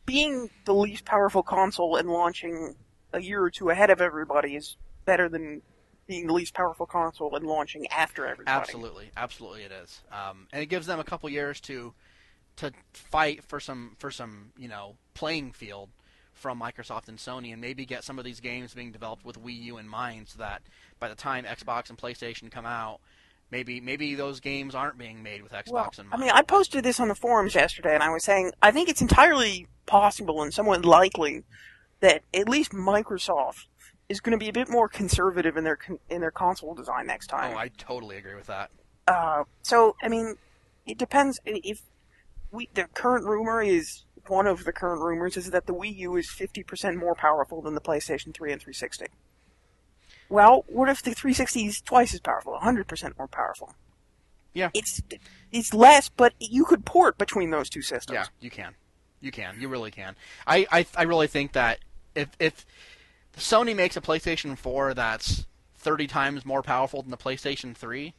C: being the least powerful console and launching a year or two ahead of everybody is better than being the least powerful console and launching after everybody.
A: Absolutely, absolutely, it is. Um, and it gives them a couple years to to fight for some for some you know playing field from Microsoft and Sony, and maybe get some of these games being developed with Wii U in mind, so that by the time Xbox and PlayStation come out, maybe maybe those games aren't being made with Xbox
C: Well,
A: in
C: I mean, I posted this on the forums yesterday, and I was saying I think it's entirely possible and somewhat likely that at least Microsoft is going to be a bit more conservative in their con- in their console design next time.
A: oh, I totally agree with that.
C: Uh, so I mean, it depends. If we the current rumor is one of the current rumors is that the Wii U is fifty percent more powerful than the PlayStation Three and 360. Well, what if the 360 is twice as powerful, hundred percent more powerful?
A: Yeah.
C: it's it's less, but you could port between those two systems.
A: Yeah, you can, you can, you really can. I I, I really think that if if Sony makes a PlayStation 4 that's 30 times more powerful than the PlayStation 3,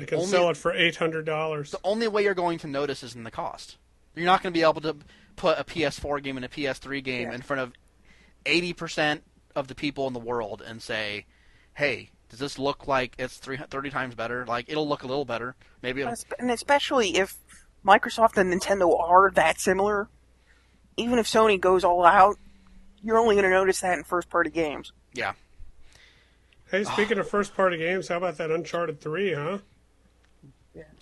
B: They can
A: only-
B: sell it for eight hundred dollars.
A: the only way you're going to notice is in the cost. You're not going to be able to put a PS4 game and a PS3 game
C: Yeah.
A: in front of 80% of the people in the world and say, "Hey, does this look like it's three, 30 times better?" Like it'll look a little better. Maybe it'll,
C: And especially if Microsoft and Nintendo are that similar, even if Sony goes all out, you're only going to notice that in first party games.
A: yeah.
B: Hey, speaking of first party games, how about that Uncharted Three, huh?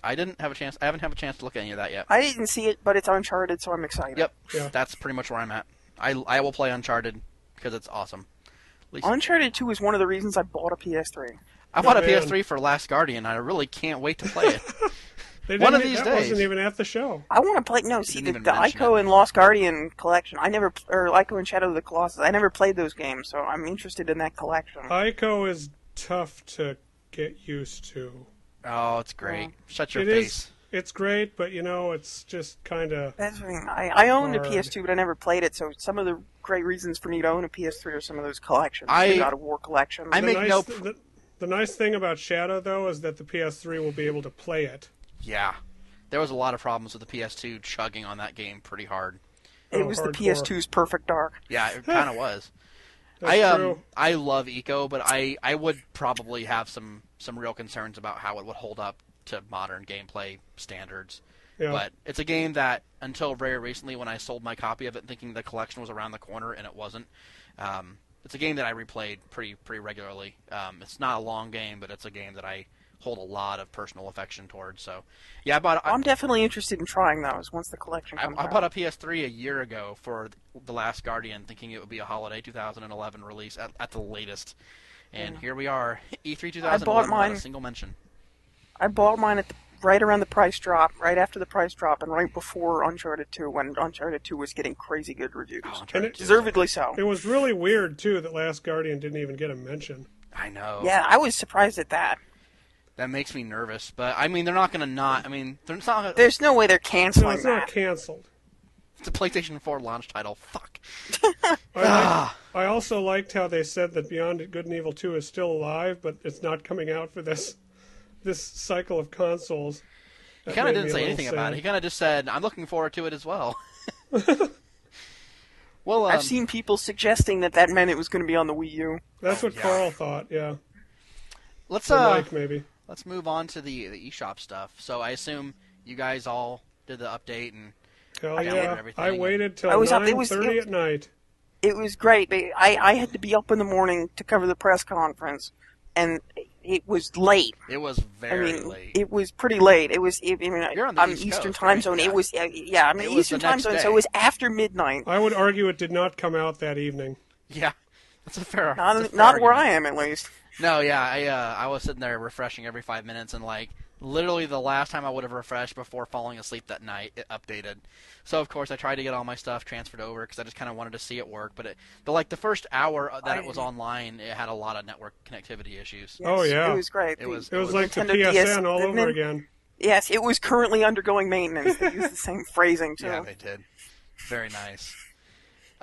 A: I didn't have a chance. I haven't had a chance to look at any of that yet.
C: I didn't see it, but it's Uncharted, so I'm excited.
A: Yep,
B: Yeah.
A: that's pretty much where I'm at. I, I will play Uncharted because it's awesome. At least
C: Uncharted 2 is one of the reasons I bought a PS3.
A: I bought a oh,
B: man.
A: PS3 for Last Guardian. I really can't wait to play it. One of
B: didn't-
A: these
B: that
A: days.
B: wasn't even at the show.
C: I want to play. No, see the, the Ico
A: it.
C: and Lost Guardian collection. I never, or Ico and Shadow of the Colossus. I never played those games, so I'm interested in that collection.
B: Ico is tough to get used to.
A: Oh, it's great. Shut your
B: It
A: face.
B: is. It's great, but you know, it's just kind of.
C: That's the thing. I, I owned a PS2, but I never played it. So some of the great reasons for me to own a PS3 are some of those collections.
A: I-
C: the God of War collection.
A: I
B: The
A: make
B: nice,
A: no pr-
B: the, the nice thing about Shadow, though, is that the PS3 will be able to play it.
A: Yeah. There was a lot of problems with the PS2 chugging on that game pretty hard.
C: it
B: Oh,
C: was the. PS2's perfect dark.
A: Yeah, it kind of was.
B: That's
A: I um
B: true.
A: I love Ico, but I I would probably have some some real concerns about how it would hold up to modern gameplay standards.
B: Yeah.
A: But it's a game that until very recently, when I sold my copy of it, thinking the collection was around the corner and it wasn't, um, it's a game that I replayed pretty pretty regularly. Um, it's not a long game, but it's a game that I hold a lot of personal affection towards. So, yeah, I bought I,
C: I'm definitely interested in trying those once the collection
A: I,
C: comes
A: I
C: out.
A: bought a PS3 a year ago for The Last Guardian, thinking it would be a holiday 2011 release at, at the latest. And here we are, E E3 2011 I
C: bought
A: without
C: mine-
A: a single mention.
C: I bought mine at the, right around the price drop, right after the price drop, and right before Uncharted 2, when Uncharted 2 was getting crazy good reviews.
A: Oh,
B: And it-
C: Deservedly so.
B: It was really weird too that Last Guardian didn't even get a mention.
A: I know.
C: Yeah, I was surprised at that.
A: That makes me nervous, but I mean, they're not going to not. I mean, they're not.
C: There's no way they're
B: No,
C: canceling
B: it's not
C: that.
B: canceled.
A: It's a PlayStation 4 launch title. Fuck.
B: I,
A: Ah.
B: I also liked how they said that Beyond Good and Evil 2 is still alive, but it's not coming out for this this cycle of consoles.
A: He kind of didn't say
B: little
A: anything about it. He kind of just said, "I'm looking forward to it as well." well, um,
C: I've seen people suggesting that that meant it was going to be on the Wii U.
B: That's what
A: yeah.
B: Carl thought, yeah.
A: let's
B: Or
A: uh,
B: Mike, maybe.
A: Let's move on to the the eShop stuff. So I assume you guys all did the update and
B: Hell
A: I
B: yeah.
A: everything
B: I waited till
C: I was up- it was-
B: 9.30
C: it-
B: at night.
C: It was great. They- I, I had to be up in the morning to cover the press conference, and it was late.
A: it was
C: I
A: very
C: mean,
A: late.
C: it was pretty late. It was. I mean,
A: You're on the
C: I'm
A: East
C: Eastern
A: Coast,
C: time
A: right?
C: zone.
A: Yeah.
C: It was. Uh, yeah, I'm
A: It
C: in Eastern
A: the
C: time zone,
A: day.
C: so it was after midnight.
B: I would argue it did not come out that evening.
A: yeah, that's a fair.
C: Not,
A: that's a fair
C: not where. I am, at least.
A: No, yeah, I uh, I was sitting there refreshing every five minutes and like literally the last time I would have refreshed before falling asleep that night, it updated. So of course I tried to get all my stuff transferred over because I just kind of wanted to see it work. But it, but like the first hour that it was online, it had a lot of network connectivity issues.
B: Oh, yeah.
C: it was great.
A: It was-
B: It was
A: was
B: like the
C: Nintendo
B: PSN
C: DS
B: all over
C: Nin-
B: again.
C: Yes, it was currently undergoing maintenance. They used the same phrasing too.
A: Yeah, they did. Very nice.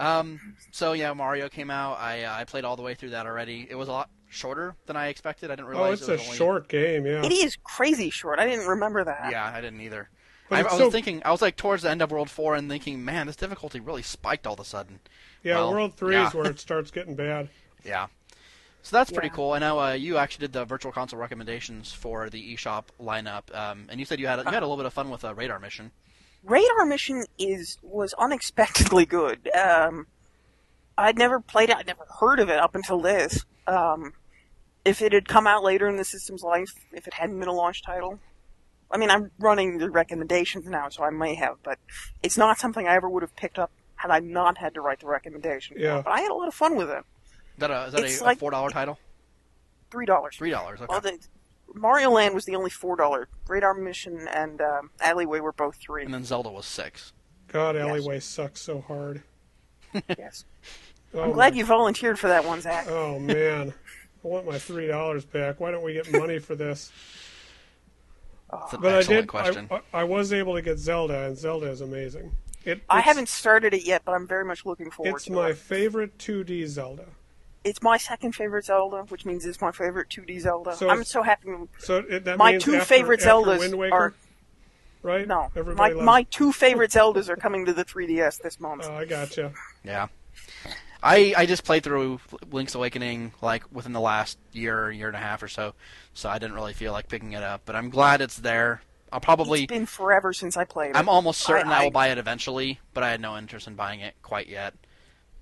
A: Um, so yeah, Mario came out. I uh, I played all the way through that already. It was a lot shorter than I expected. I didn't realize
B: Oh, it's
A: it
B: a
A: was only...
B: short game, yeah.
C: It is crazy short. I didn't remember that.
A: Yeah, I didn't either.
B: But
A: I, I was
B: so-
A: thinking, I was like towards the end of World Four and thinking, man, this difficulty really spiked all of a sudden.
B: Yeah,
A: Well,
B: World 3
A: yeah.
B: is where it starts getting bad.
A: Yeah. So that's pretty
C: Yeah.
A: cool. I know uh, you actually did the virtual console recommendations for the eShop lineup, um, and you said you had you had a little bit of fun with a radar mission.
C: Radar Mission is was unexpectedly good. Um, I'd never played it. I'd never heard of it up until this. Um, if it had come out later in the system's life, if it hadn't been a launch title, I mean, I'm running the recommendations now, so I may have, but it's not something I ever would have picked up had I not had to write the recommendation.
B: Yeah.
C: But I had a lot of fun with it.
A: Is that a, is that
C: It's
A: a,
C: like-
A: a four dollar title?
C: Three dollars.
A: Three dollars. Okay.
C: Well, the, Mario Land was the only four dollar. Radar Mission and um, Alleyway were both three.
A: and then Zelda was six.
B: God,
C: Yes.
B: Alleyway sucks so hard.
C: yes.
B: Oh,
C: I'm glad
B: my-
C: you volunteered for that one, Zach.
B: Oh, man. I want my $3 back. Why don't we get money for this?
A: That's an
B: But I did.
A: question.
B: I, I was able to get Zelda, and Zelda is amazing. It,
C: I haven't started it yet, but I'm very much looking forward to it.
B: It's
C: to
B: my
C: it.
B: favorite 2D Zelda.
C: It's my second favorite Zelda, which means it's my favorite 2D Zelda.
B: So
C: I'm so happy.
B: So it, that
C: My
B: means
C: two
B: after,
C: favorite
B: after
C: Zeldas
B: Wind Waker,
C: are
B: right?
C: no. My
B: Everybody loves.
C: my two favorite Zeldas are coming to the 3DS this month.
B: Oh, I gotcha.
A: Yeah. I I just played through Link's Awakening like within the last year, year and a half or so, so I didn't really feel like picking it up. But I'm glad it's there. I'll probably.
C: it's been forever since I played it.
A: I'm almost certain I,
C: I-
A: will buy it eventually, but I had no interest in buying it quite yet.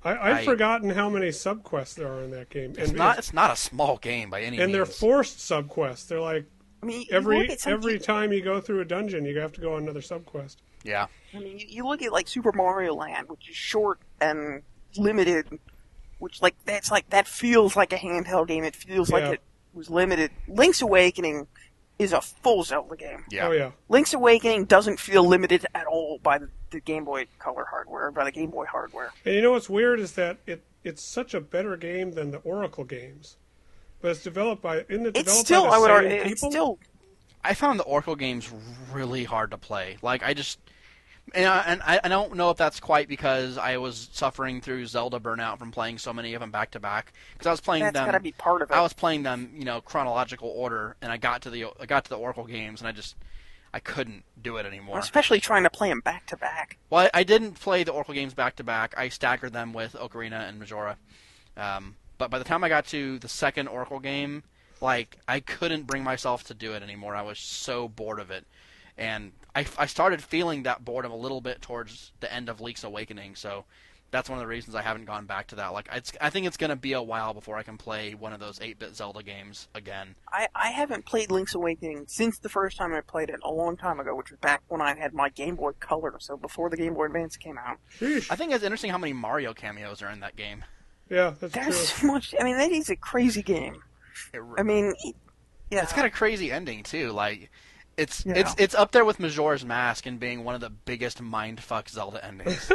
B: I, I've
A: I-
B: forgotten how many subquests there are in that game,
A: It's
B: and
A: not it's not a small game by any means.
B: and they're forced subquests. They're like
C: I mean,
B: every
C: look at some
B: every
C: people-
B: time you go through a dungeon, you have to go on another subquest.
A: yeah.
C: I mean, you, you look at like Super Mario Land, which is short and limited, which like that's like that feels like a handheld game. It feels like it was limited. Link's Awakening is a full Zelda game.
A: Yeah.
B: Oh yeah,
C: Link's Awakening doesn't feel limited at all by the, the Game Boy Color hardware, by the Game Boy hardware.
B: and you know what's weird is that it it's such a better game than the Oracle games, but it's developed by isn't it
C: It's
B: developed
C: still,
B: by the
C: I would argue,
B: people?
C: it's still
A: I found the Oracle games really hard to play. Like I just, and I, and I I don't know if that's quite because I was suffering through Zelda burnout from playing so many of them back to back. Because I was playing
C: that's
A: them,
C: got to be part of it.
A: I was playing them, you know, chronological order, and I got to the I got to the Oracle games, and I just I couldn't do it anymore.
C: Especially trying to play them back to back.
A: Well, I, I didn't play the Oracle games back to back. I staggered them with Ocarina and Majora. Um, but by the time I got to the second Oracle game, like I couldn't bring myself to do it anymore. I was so bored of it, and I, I started feeling that boredom a little bit towards the end of Link's Awakening. So that's one of the reasons I haven't gone back to that. Like it's, I think it's gonna be a while before I can play one of those 8-bit Zelda games again.
C: I, I haven't played Link's Awakening since the first time I played it a long time ago, which was back when I had my Game Boy Color, so before the Game Boy Advance came out.
B: Sheesh.
A: I think it's interesting how many Mario cameos are in that game.
B: Yeah, that's
C: There's
B: true.
C: so much. I mean, that is a crazy game.
A: It,
C: I mean, yeah.
A: It's got a crazy ending too. Like it's
C: Yeah.
A: it's it's up there with Majora's Mask and being one of the biggest mindfuck Zelda endings.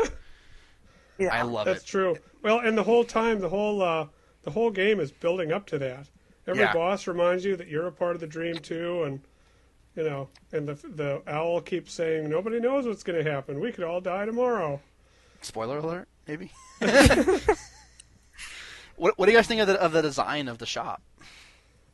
C: yeah.
A: I love
B: That's
A: it.
B: That's true. Well, and the whole time, the whole uh, the whole game is building up to that. Every
A: Yeah.
B: boss reminds you that you're a part of the dream too, and you know, and the the owl keeps saying nobody knows what's going to happen. We could all die tomorrow.
A: Spoiler alert, maybe. what what do you guys think of the of the design of the shop?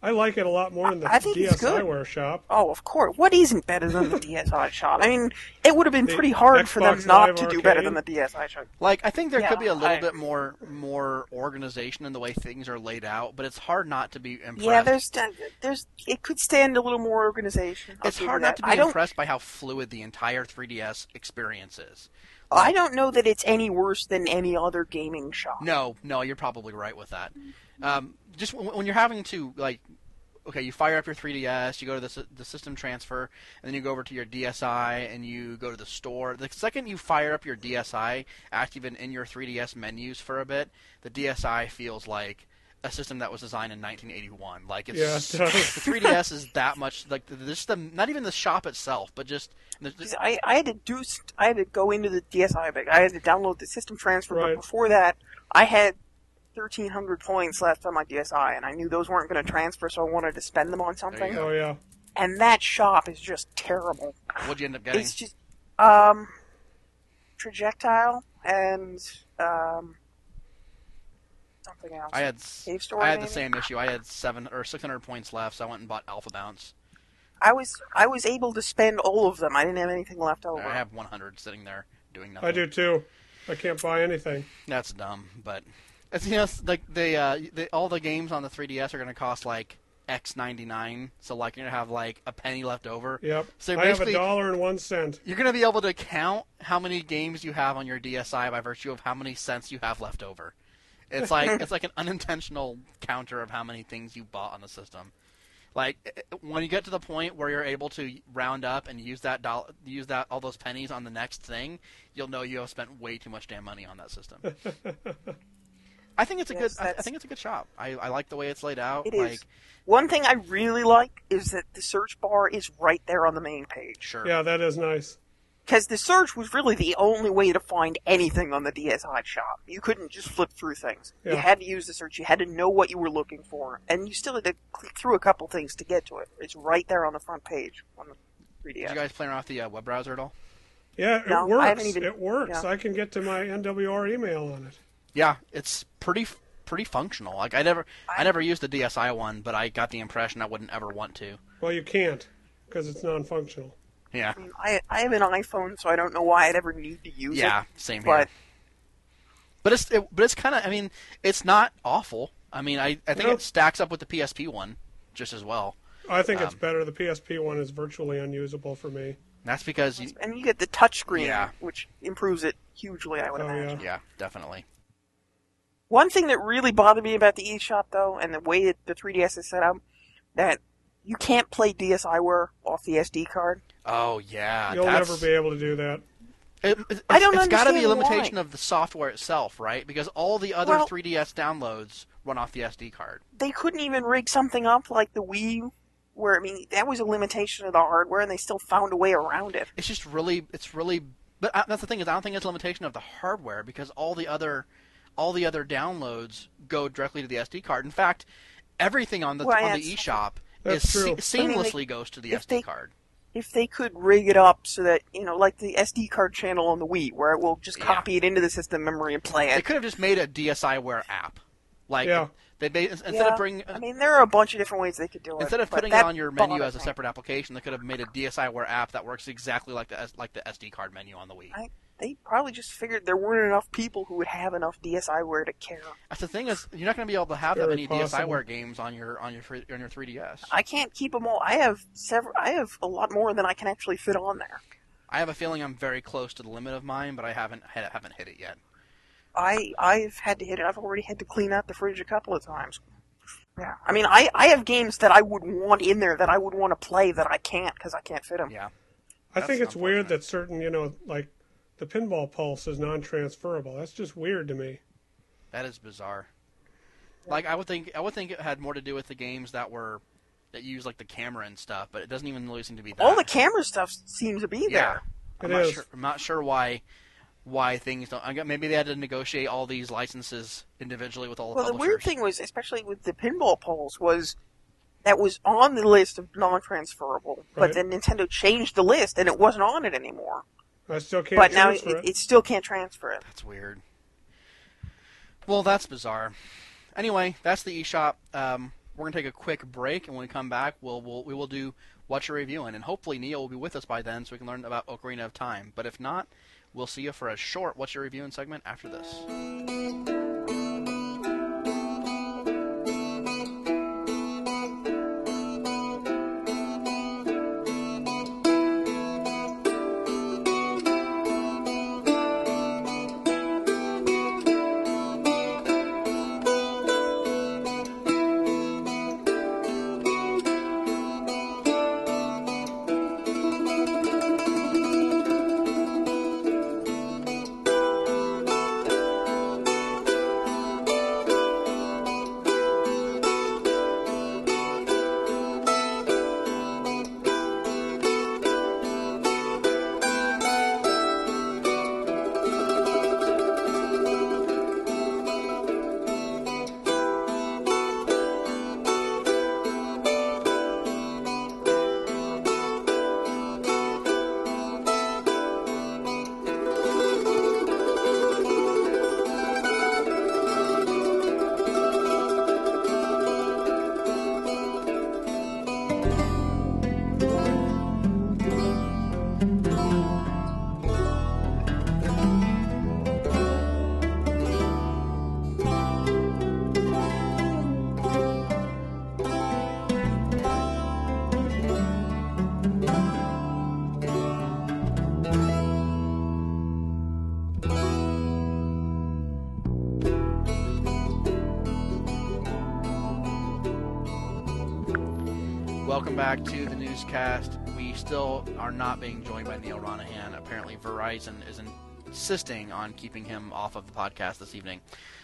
B: I like it a lot more than the
C: I think it's good.
B: DSiWare shop.
C: Oh, of course. What isn't better than the DSi shop? I mean, it would have been
B: The
C: pretty hard for them not
B: Live
C: to do better than the DSi shop.
A: Like I think there
C: Yeah,
A: could be a little
C: I-
A: bit more more organization in the way things are laid out, but it's hard not to be impressed.
C: Yeah, there's there's it could stand a little more organization. I'll
A: it's hard not to be
C: I don't
A: impressed by how fluid the entire 3DS experience is.
C: I don't know that it's any worse than any other gaming shop.
A: No, no, you're probably right with that. Um, just when when you're having to like, okay, you fire up your 3DS, you go to the the system transfer, and then you go over to your DSi and you go to the store. The second you fire up your DSi, active in, in your 3DS menus for a bit, the DSi feels like a system that was designed in 1981. Like it's
B: Yeah, it
A: the 3DS is that much like the- just the not even the shop itself, but just the,
C: 'Cause I, I had to do I had to go into the DSi bag. I had to download the system transfer,
B: Right.
C: but before that, I had 1,300 points left on my DSi, and I knew those weren't going to transfer, so I wanted to spend them on something.
B: Oh yeah.
C: And that shop is just terrible.
A: what'd you end up getting?
C: It's just um, projectile and um, something else.
A: I had
C: Cave Story,
A: I had the same issue. I had seven or 600 points left, so I went and bought Alpha Bounce.
C: I was I was able to spend all of them. I didn't have anything left over.
A: I have 100 sitting there doing nothing.
B: I do too. I can't buy anything.
A: That's dumb, but it's you know like they uh they, all the games on the 3DS are going to cost like X 99, so like you're going to have like a penny left over.
B: Yep.
A: So
B: I have a dollar and one cent.
A: You're going to be able to count how many games you have on your DSi by virtue of how many cents you have left over. It's like it's like an unintentional counter of how many things you bought on the system. Like when you get to the point where you're able to round up and use that dollar, use that all those pennies on the next thing, you'll know you have spent way too much damn money on that system. I think it's a
C: Yes,
A: good. I, I think it's a good shop. I, I like the way it's laid out.
C: It is.
A: like
C: One thing I really like is that the search bar is right there on the main page.
A: sure.
B: Yeah, that is nice.
C: Because the search was really the only way to find anything on the DSi shop. You couldn't just flip through things. You had to use the search. You had to know what you were looking for, and you still had to click through a couple things to get to it. It's right there on the front page on the 3DS.
A: Did you guys play around with the uh, web browser at all?
B: Yeah, it
C: No,
B: works.
C: haven't even-
B: it works.
C: yeah.
B: I can get to my NWR email on it.
A: Yeah, it's pretty pretty functional. Like I never I,
C: I-
A: never used the DSi one, but I got the impression I wouldn't ever want to.
B: Well, you can't because it's non-functional.
A: Yeah.
C: I, mean, I, I have an iPhone, so I don't know why I'd ever need to use
A: Yeah,
C: it.
A: Yeah, same here.
C: But
A: But it's it, but it's kind of I mean it's not awful. I mean I I think
B: No.
A: it stacks up with the PSP one just as well.
B: I think it's
A: Um,
B: better. The PSP one is virtually unusable for me.
A: That's because you,
C: and you get the touchscreen,
A: Yeah.
C: which improves it hugely. I would
B: Oh,
C: imagine.
B: yeah.
A: yeah definitely.
C: One thing that really bothered me about the eShop, though, and the way that the 3DS is set up, that you can't play DSiWare off the SD card.
A: Oh yeah,
B: You'll
A: that's,
B: never be able to do that.
A: It, it's,
C: I don't
A: It's got to be a
C: understand why.
A: limitation of the software itself, right? Because all the other
C: Well-
A: 3DS downloads run off the SD card.
C: They couldn't even rig something up like the Wii, where I mean that was a limitation of the hardware, and they still found a way around it.
A: It's just really, it's really. But uh, that's the thing is, I don't think it's a limitation of the hardware because all the other, all the other downloads go directly to the SD card. In fact, everything on the
C: Well,
A: on the
C: that's-
A: eShop is
B: true.
A: se-
C: I mean,
A: seamlessly goes to the SD
C: they-
A: card.
C: If they could rig it up so that you know, like the SD card channel on the Wii, where it will just
A: Yeah.
C: copy it into the system memory and play it.
A: They could have just made a DSiWare app, like
B: Yeah.
A: they ba- instead
C: Yeah,
A: of bringing
C: I mean, there are a bunch of different ways they could do it.
A: instead of putting it on your menu as a
C: me.
A: separate application, they could have made a DSiWare app that works exactly like the like the SD card menu on the Wii.
C: I, they probably just figured there weren't enough people who would have enough DSiWare to care.
A: That's the thing is, you're not going to be able to have that many
B: possible.
A: DSiWare games on your on your on your 3DS.
C: I can't keep them all. I have several. I have a lot more than I can actually fit on there.
A: I have a feeling I'm very close to the limit of mine, but I haven't hit, haven't hit it yet.
C: I I've had to hit it. I've already had to clean out the fridge a couple of times. Yeah, I mean, I I have games that I would want in there that I would want to play that I can't because I can't fit them.
A: Yeah.
B: I
A: That's
B: think it's weird that certain, you know, like the pinball pulse is non-transferable. That's just weird to me.
A: That is bizarre. Like I would think, I would think it had more to do with the games that were that use like the camera and stuff, but it doesn't even really seem to be that.
C: All the camera stuff seems to be
A: yeah.
C: there.
A: I'm
B: It
A: not
B: is.
A: sure. I'm not sure why why things don't. Maybe they had to negotiate all these licenses individually with all the
C: Well, the weird thing was, especially with the Pinball Pulse, was that was on the list of non-transferable, but then Nintendo changed the list and it wasn't on it anymore.
B: I still can't
C: but now it,
B: transfer it.
C: it still can't transfer it.
A: That's weird. Well, that's bizarre. Anyway, that's the eShop. Um, we're gonna take a quick break, and when we come back, we'll, we'll we will do what you're reviewing, and hopefully Neal will be with us by then, so we can learn about Ocarina of Time. But if not, we'll see you for a short what you're reviewing segment after this. Back to the newscast. We still are not being joined by Neal Ronaghan. Apparently, Verizon is insisting on keeping him off of the podcast this evening.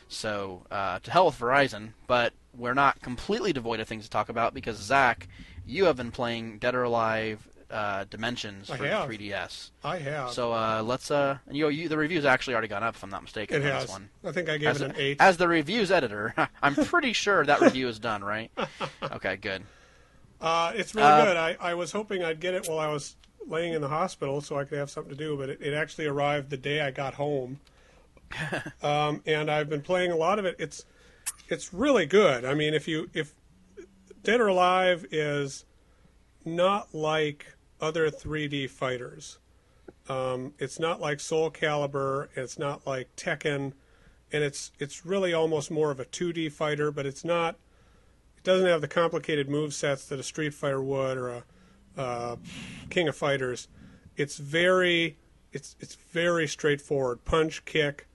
A: So, uh, to hell with Verizon, but we're not completely devoid of things to talk about because, Zach, you have been playing Dead or Alive uh, Dimensions
B: I
A: for
B: have.
A: 3DS.
B: I have.
A: So, uh, let's. Uh, and you, you, the review's actually already gone up, if I'm not mistaken.
B: it
A: on
B: has.
A: This one.
B: I think I gave
A: As,
B: it an eight.
A: as the reviews editor, I'm pretty sure that review is done, right? Okay, good.
B: Uh, it's really
A: Uh,
B: good. I, I was hoping I'd get it while I was laying in the hospital so I could have something to do, but it, it actually arrived the day I got home. um, and I've been playing a lot of it. It's it's really good. I mean, if you if Dead or Alive is not like other 3D fighters. Um, it's not like Soul Calibur. It's not like Tekken, and it's it's really almost more of a 2D fighter. But it's not. It doesn't have the complicated move sets that a Street Fighter would or a uh, King of Fighters. It's very it's it's very straightforward. Punch, kick,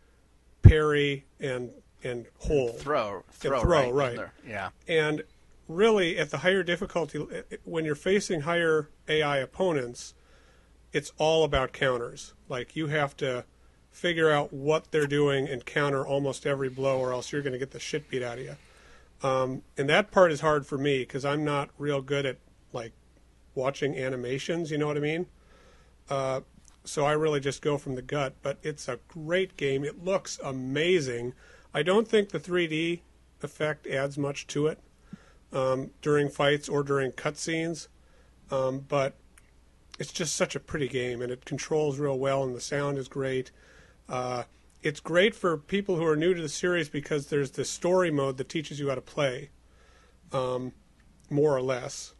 B: parry, and and hold.
A: Throw, throw,
B: throw,
A: right?
B: right.
A: Yeah.
B: And really, at the higher difficulty, when you're facing higher AI opponents, it's all about counters. Like you have to figure out what they're doing and counter almost every blow, or else you're going to get the shit beat out of you. Um, and that part is hard for me because I'm not real good at like watching animations. You know what I mean? Uh, so I really just go from the gut. But it's a great game. It looks amazing. I don't think the 3D effect adds much to it um, during fights or during cutscenes, um, but it's just such a pretty game, and it controls real well, and the sound is great. Uh, it's great for people who are new to the series because there's this story mode that teaches you how to play, um, more or less.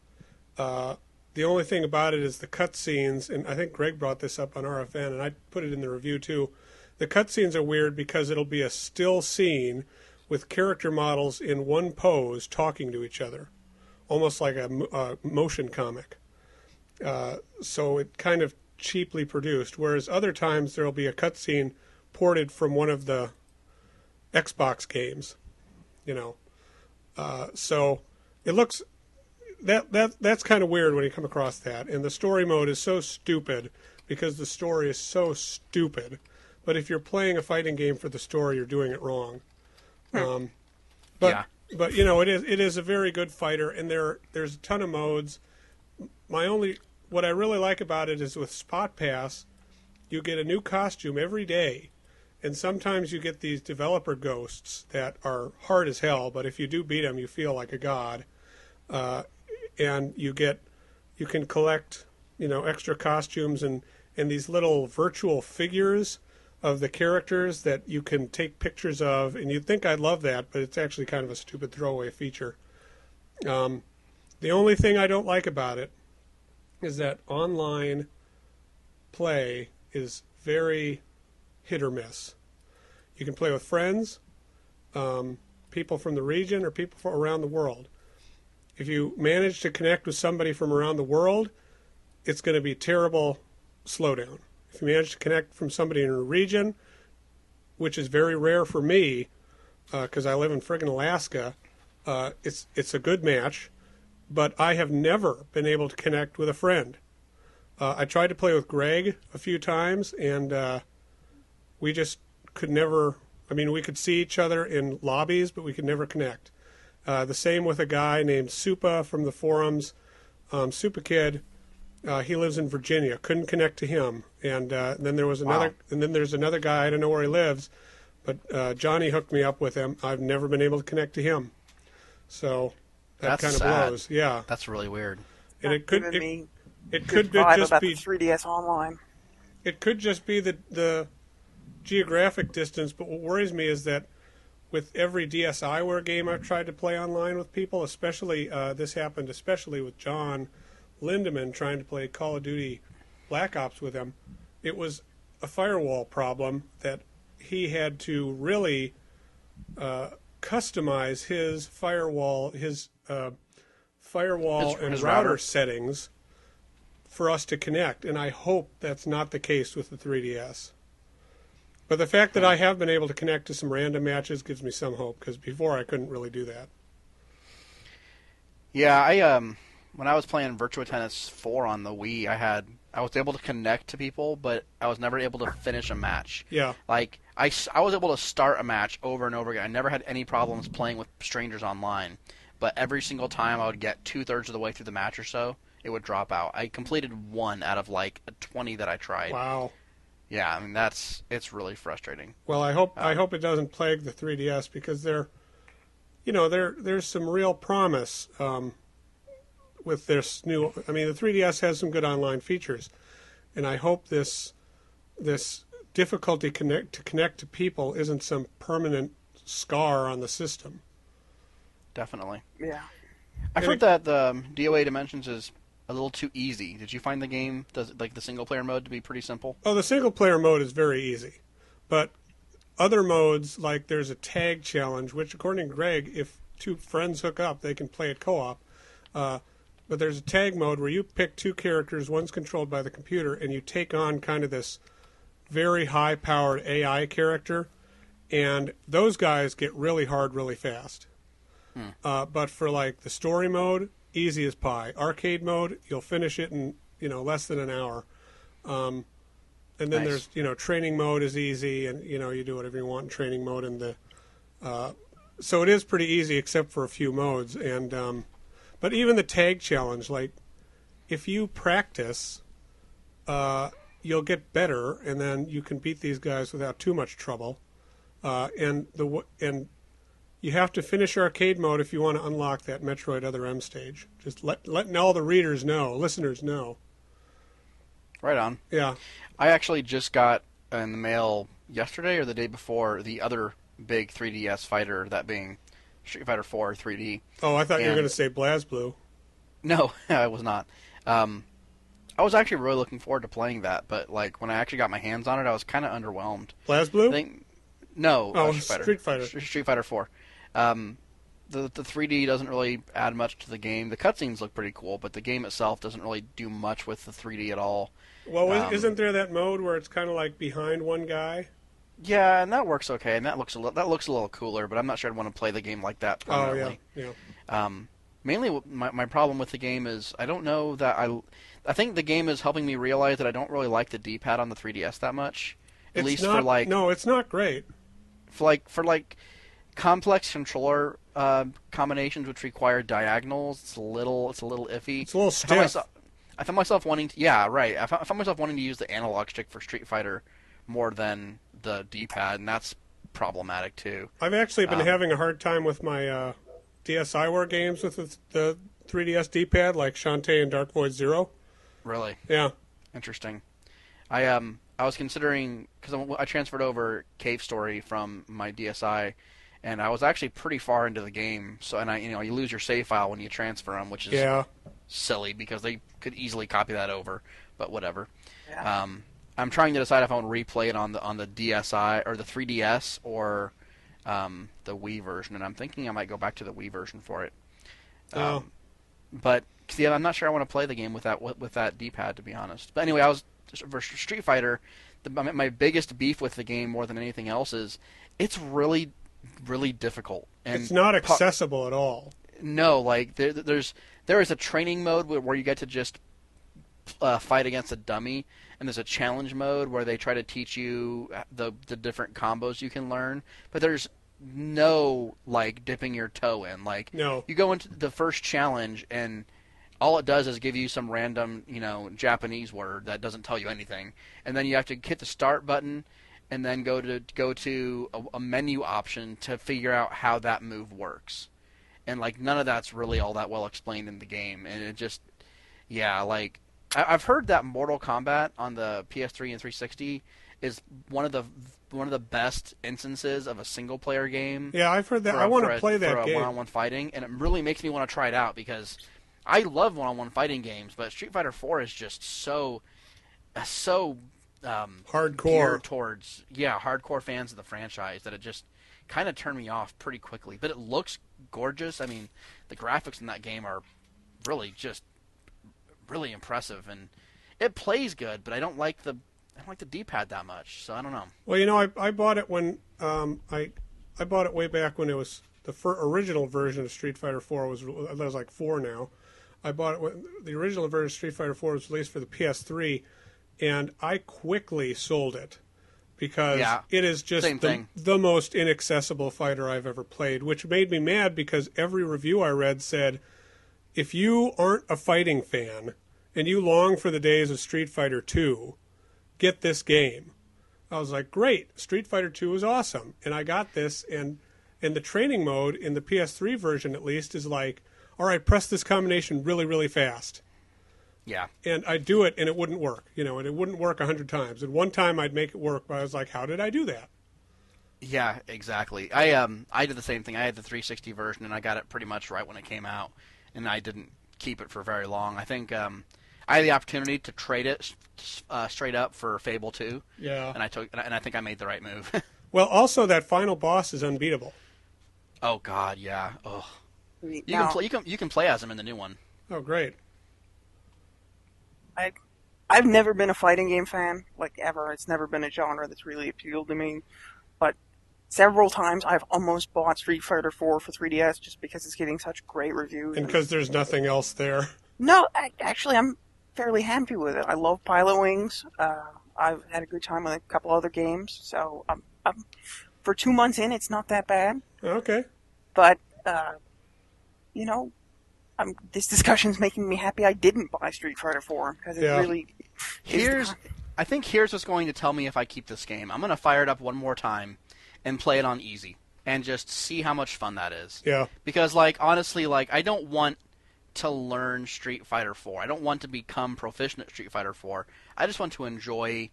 B: Uh, the only thing about it is the cutscenes, and I think Greg brought this up on RFN, and I put it in the review too. The cutscenes are weird because it'll be a still scene with character models in one pose talking to each other, almost like a, a motion comic. Uh, so it kind of cheaply produced. Whereas other times there'll be a cutscene ported from one of the Xbox games, you know. Uh, so it looks that that that's kind of weird when you come across that. And the story mode is so stupid because the story is so stupid. But if you're playing a fighting game for the story, you're doing it wrong. Um, but
A: Yeah.
B: but you know it is it is a very good fighter, and there there's a ton of modes. My only what I really like about it is with Spot Pass, you get a new costume every day, and sometimes you get these developer ghosts that are hard as hell. But if you do beat them, you feel like a god, uh, and you get you can collect you know extra costumes and and these little virtual figures of the characters that you can take pictures of, and you'd think I'd love that, but it's actually kind of a stupid throwaway feature. Um, the only thing I don't like about it is that online play is very hit or miss. You can play with friends, um, people from the region, or people from around the world. If you manage to connect with somebody from around the world, it's going to be terrible slowdown. If you manage to connect from somebody in a region, which is very rare for me, because I live in friggin' Alaska, uh, it's it's a good match, but I have never been able to connect with a friend. Uh, I tried to play with Greg a few times, and uh, we just could never. I mean, we could see each other in lobbies, but we could never connect. Uh, the same with a guy named Supa from the forums, um, Supa Kid. Uh, he lives in Virginia. Couldn't connect to him, and uh, then there was another,
A: Wow.
B: and then there's another guy. I don't know where he lives, but uh, Johnny hooked me up with him. I've never been able to connect to him, so that
A: That's
B: kind of
A: sad.
B: blows. Yeah,
A: That's really weird.
B: and it could
C: Giving
B: it, it could just be
C: 3DS Online.
B: it could just be the the geographic distance. But what worries me is that with every DSiWare game I've tried to play online with people, especially uh, this happened especially with Jon Lindemann trying to play Call of Duty Black Ops with him, it was a firewall problem that he had to really uh, customize his firewall his uh, firewall
A: His-
B: and
A: his
B: router
A: router.
B: settings for us to connect, and I hope that's not the case with the 3DS. But the fact that I have been able to connect to some random matches gives me some hope because before I couldn't really do that.
A: Yeah, I um, when I was playing Virtua Tennis 4 on the Wii, I had I was able to connect to people, but I was never able to finish a match.
B: Yeah.
A: Like I, I was able to start a match over and over again. I never had any problems playing with strangers online, but every single time I would get two thirds of the way through the match or so, it would drop out. I completed one out of like 20 that I tried.
B: Wow.
A: Yeah, I mean that's it's really frustrating.
B: Well, I hope I
A: Um,
B: hope it doesn't plague the 3DS because there, you know, there there's some real promise um, with this new. I mean, the 3DS has some good online features, and I hope this this difficulty connect to connect to people isn't some permanent scar on the system.
A: Definitely.
C: Yeah.
A: I've
B: And
A: heard
B: it-
A: that the um, DOA Dimensions is a little too easy. Did you find the game, does like the single player mode, to be pretty simple?
B: Oh, the single player mode is very easy, but other modes like there's a tag challenge, which according to Greg, if two friends hook up, they can play it co-op. Uh, but there's a tag mode where you pick two characters, one's controlled by the computer, and you take on kind of this very high-powered AI character, and those guys get really hard really fast. Uh, but for like the story mode, easy as pie. Arcade mode, you'll finish it in you know less than an hour. Um, and then
A: Nice.
B: there's you know training mode is easy, and you know you do whatever you want in training mode, and the uh, so it is pretty easy except for a few modes. And um, but even the tag challenge, like if you practice, uh, you'll get better, and then you can beat these guys without too much trouble. Uh, and the and you have to finish arcade mode if you want to unlock that Metroid Other M stage. Just let letting all the readers know, listeners know.
A: Right on.
B: Yeah.
A: I actually just got in the mail yesterday or the day before the other big 3DS fighter, that being Street Fighter 4 3D.
B: Oh, I thought you were going to say BlazBlue.
A: No, I was not. Um, I was actually really looking forward to playing that, but like when I actually got my hands on it, I was kind of underwhelmed.
B: BlazBlue?
A: think no,
B: Oh,
A: uh, Street Fighter.
B: Street Fighter.
A: Street Fighter 4. Um, the the 3D doesn't really add much to the game. The cutscenes look pretty cool, but the game itself doesn't really do much with the 3D at all.
B: Well,
A: Um,
B: isn't there that mode where it's kind of like behind one guy?
A: Yeah, and that works okay, and that looks a li- that looks a little cooler, but I'm not sure I'd want to play the game like that
B: Oh, yeah. Yeah.
A: Um, mainly, my my problem with the game is I don't know that I. I think the game is helping me realize that I don't really like the D-pad on the 3DS that much. At
B: It's
A: least
B: not,
A: for like
B: No, it's not great.
A: for like for like complex controller uh, combinations which require diagonals. It's a little it's a little iffy.
B: It's a little
A: I found myself, I found myself wanting to yeah right. I found, I found myself wanting to use the analog stick for Street Fighter more than the D-pad, and that's problematic too.
B: I've actually been
A: Um,
B: having a hard time with my uh, DSiWare games with the, the 3DS D-pad, like Shantae and Dark Void Zero.
A: Really.
B: Yeah.
A: Interesting. I um I was considering because I transferred over Cave Story from my DSi, and I was actually pretty far into the game. So and I you know you lose your save file when you transfer them, which is
B: Yeah.
A: silly because they could easily copy that over. But whatever.
C: Yeah.
A: Um, I'm trying to decide if I want to replay it on the on the DSi or the 3DS or um, the Wii version, and I'm thinking I might go back to the Wii version for it.
B: Oh.
A: Um, but see, I'm not sure I want to play the game with that with that D-pad to be honest. But anyway, I was for Street Fighter. The, my, my biggest beef with the game more than anything else is it's really really difficult. And
B: it's not accessible at all.
A: no, like there, there's there is a training mode where, where you get to just uh, fight against a dummy, and there's a challenge mode where they try to teach you the the different combos you can learn. But there's no like dipping your toe in. Like
B: No.
A: you go into the first challenge and all it does is give you some random, you know, Japanese word that doesn't tell you anything, and then you have to hit the start button and then go to go to a, a menu option to figure out how that move works. And like none of that's really all that well explained in the game, and it just, yeah, like I, I've heard that Mortal Kombat on the PS3 and 360 is one of the one of the best instances of a single player game
B: Yeah, I've heard that.
A: for
B: I want to play
A: for
B: that
A: a
B: game.
A: one-on-one fighting, and it really makes me want to try it out because I love one-on-one fighting games, but Street Fighter 4 is just so so um,
B: Hardcore.
A: towards yeah hardcore fans of the franchise that it just kind of turned me off pretty quickly. But it looks gorgeous. I mean, the graphics in that game are really just really impressive, and it plays good. But I don't like the I don't like the D-pad that much, so I don't know.
B: Well, you know, I, I bought it when um, I I bought it way back when it was the fir- original version of Street Fighter 4 was that was like four now. I bought it when the original version of Street Fighter 4 was released for the PS3, and I quickly sold it because
A: Yeah.
B: it is just the, the most inaccessible fighter I've ever played, which made me mad because every review I read said if you aren't a fighting fan and you long for the days of Street Fighter 2, get this game. I was like, great, Street Fighter 2 is awesome. And I got this, and, and the training mode in the PS3 version at least is like, all right, press this combination really, really fast.
A: Yeah.
B: And I'd do it, and it wouldn't work, you know, and it wouldn't work a hundred times. And one time I'd make it work, but I was like, how did I do that?
A: Yeah, exactly. I um I did the same thing. I had the 360 version and I got it pretty much right when it came out, and I didn't keep it for very long. I think um I had the opportunity to trade it uh, straight up for Fable 2,
B: Yeah.
A: and I took and I think I made the right move.
B: Well, also that final boss is unbeatable.
A: oh God, yeah. Oh, you
C: Now,
A: can play you can you can play as him in the new one.
B: Oh, great.
C: I, I've never been a fighting game fan, like ever. It's never been a genre that's really appealed to me. But several times I've almost bought Street Fighter 4 for 3DS just because it's getting such great reviews.
B: And because there's nothing else there.
C: No, I, actually, I'm fairly happy with it. I love Pilot Wings. Uh, I've had a good time with a couple other games, so I'm, I'm, for two months in, it's not that bad.
B: Okay.
C: But uh, you know, I'm, this discussion's making me happy. I didn't buy Street Fighter 4 because it
B: Yeah.
C: really. is-
A: Here's I think here's what's going to tell me if I keep this game. I'm gonna fire it up one more time and play it on easy and just see how much fun that is.
B: Yeah.
A: because like honestly like i don't want to learn street fighter 4 i don't want to become proficient at street fighter 4 i just want to enjoy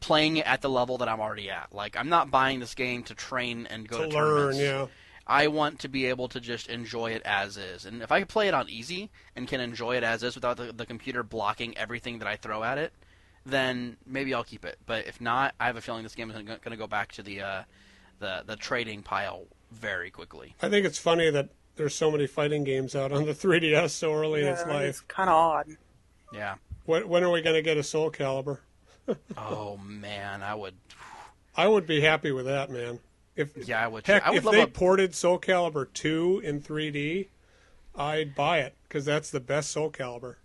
A: playing it at the level that i'm already at like i'm not buying this game to train and go
B: To
A: to,
B: learn,
A: tournaments.
B: yeah.
A: I want to be able to just enjoy it as is and if i can play it on easy and can enjoy it as is without the, the computer blocking everything that i throw at it then maybe i'll keep it but if not i have a feeling this game is going to go back to the uh, the the trading pile very quickly
B: I think it's funny that there's so many fighting games out on the 3DS so early in its life.
C: it's kind of odd.
A: yeah
B: When, when are we going to get a Soul Calibur?
A: Oh man, I would.
B: I would be happy with that, man. If
A: Yeah, I would.
B: heck,
A: I would
B: if
A: love
B: they
A: a.
B: ported Soul Calibur 2 in 3D, I'd buy it because that's the best Soul Calibur.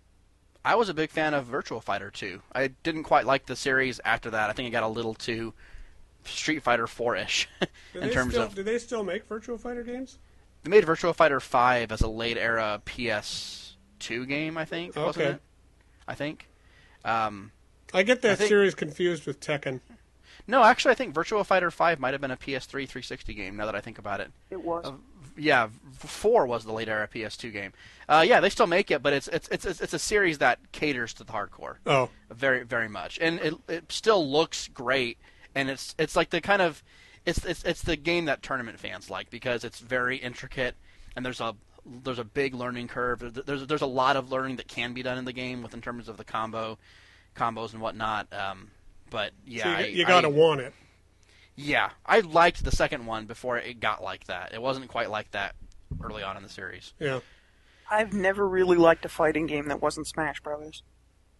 A: I was a big fan of Virtual Fighter 2. I didn't quite like the series after that. I think it got a little too Street Fighter 4-ish in terms
B: still,
A: of.
B: do they still make Virtual Fighter games?
A: They made Virtual Fighter 5 as a late era PS2 game. I think. Wasn't
B: Okay.
A: it? I think. Um,
B: I get that
A: I think-
B: series confused with Tekken.
A: No, actually, I think Virtual Fighter 5 might have been a PS3 360 game. Now that I think about it.
C: It was.
A: yeah, four was the late era PS2 game. Uh, yeah, they still make it, but it's it's it's it's it's a series that caters to the hardcore
B: Oh,
A: very very much, and it it still looks great, and it's it's like the kind of it's it's it's the game that tournament fans like because it's very intricate, and there's a there's a big learning curve. There's there's, there's a lot of learning that can be done in the game with in terms of the combo combos and whatnot. Um, but yeah,
B: so you,
A: I-
B: you got to
A: I-
B: want it.
A: yeah, I liked the second one before it got like that. It wasn't quite like that early on in the series.
B: Yeah.
C: I've never really liked a fighting game that wasn't Smash Brothers.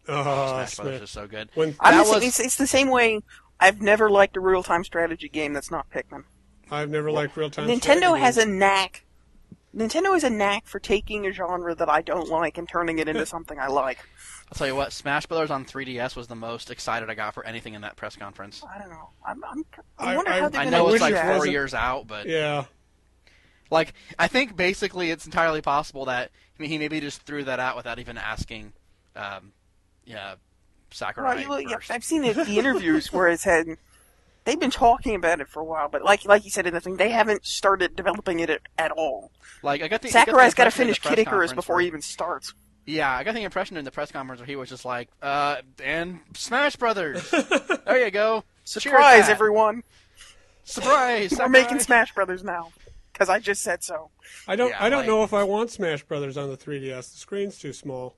B: Ah, oh,
A: Smash
B: Smash.
A: Brothers is so good.
B: When
C: I'm
A: That was-
C: it's, it's the same way I've never liked a real time strategy game that's not Pikmin.
B: I've never liked real time.
C: Nintendo has a knack. Nintendo has a knack for taking a genre that I don't like and turning it into something I like.
A: I'll tell you what, Smash Brothers on 3DS was the most excited I got for anything in that press conference.
C: I don't know. I'm, I'm, I
B: I-
C: wonder
B: I-
C: how they're
A: I
C: going to
A: know it's like four
B: wasn't-
A: years out, but
B: Yeah.
A: like I think basically it's entirely possible that I mean, he maybe just threw that out without even asking, um, yeah, Sakurai
C: Well, yeah. I've seen the, the interviews where it had. they've been talking about it for a while, but like like you said in the thing, they haven't started developing it at, at all.
A: Like I got the I got the
C: Sakurai's got to
A: impression in the
C: finish Kid Icarus before
A: where-
C: he even starts.
A: Yeah, I got the impression in the press conference where he was just like, uh, and Smash Brothers. there you go.
C: Surprise, everyone!
A: Surprise!
C: We're
A: Sakurai.
C: making Smash Brothers now because I just said so.
B: I don't.
A: Yeah,
B: I don't
A: like-
B: know if I want Smash Brothers on the 3DS. The screen's too small.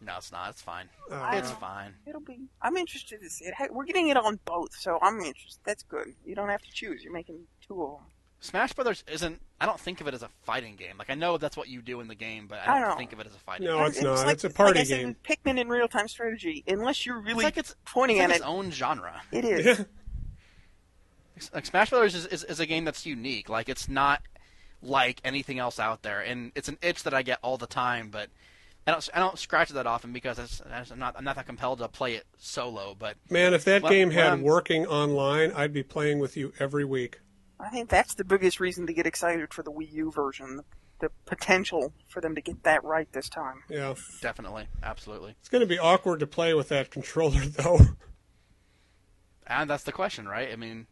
A: No, it's not. It's fine.
B: Uh,
A: It's fine.
C: It'll be. I'm interested to see it. Hey, We're getting it on both, so I'm interested. That's good. You don't have to choose. You're making two of them.
A: Smash Brothers isn't. I don't think of it as a fighting game. Like I know that's what you do in the game, but
C: I
A: I don't think of it as a fighting game.
B: No,
A: game.
B: it's not.
C: like,
B: It's a
C: like
B: party
C: I said,
B: game.
C: Pikmin in real time strategy. Unless you're
A: It's
C: really
A: like it's
C: pointing
A: it's like
C: at
A: its
C: it,
A: own genre.
C: it is.
B: Yeah.
A: Like Smash Brothers is, is, is a game that's unique. Like it's not like anything else out there, and it's an itch that I get all the time. But I don't I don't scratch it that often because it's, I'm not I'm not that compelled to play it solo. But
B: Man, if that
A: Well,
B: game had working online, I'd be playing with you every week.
C: I think that's the biggest reason to get excited for the Wii U version. The, the potential for them to get that right this time.
B: Yeah.
A: definitely, absolutely,
B: It's going to be awkward to play with that controller, though.
A: and that's the question, right? I mean,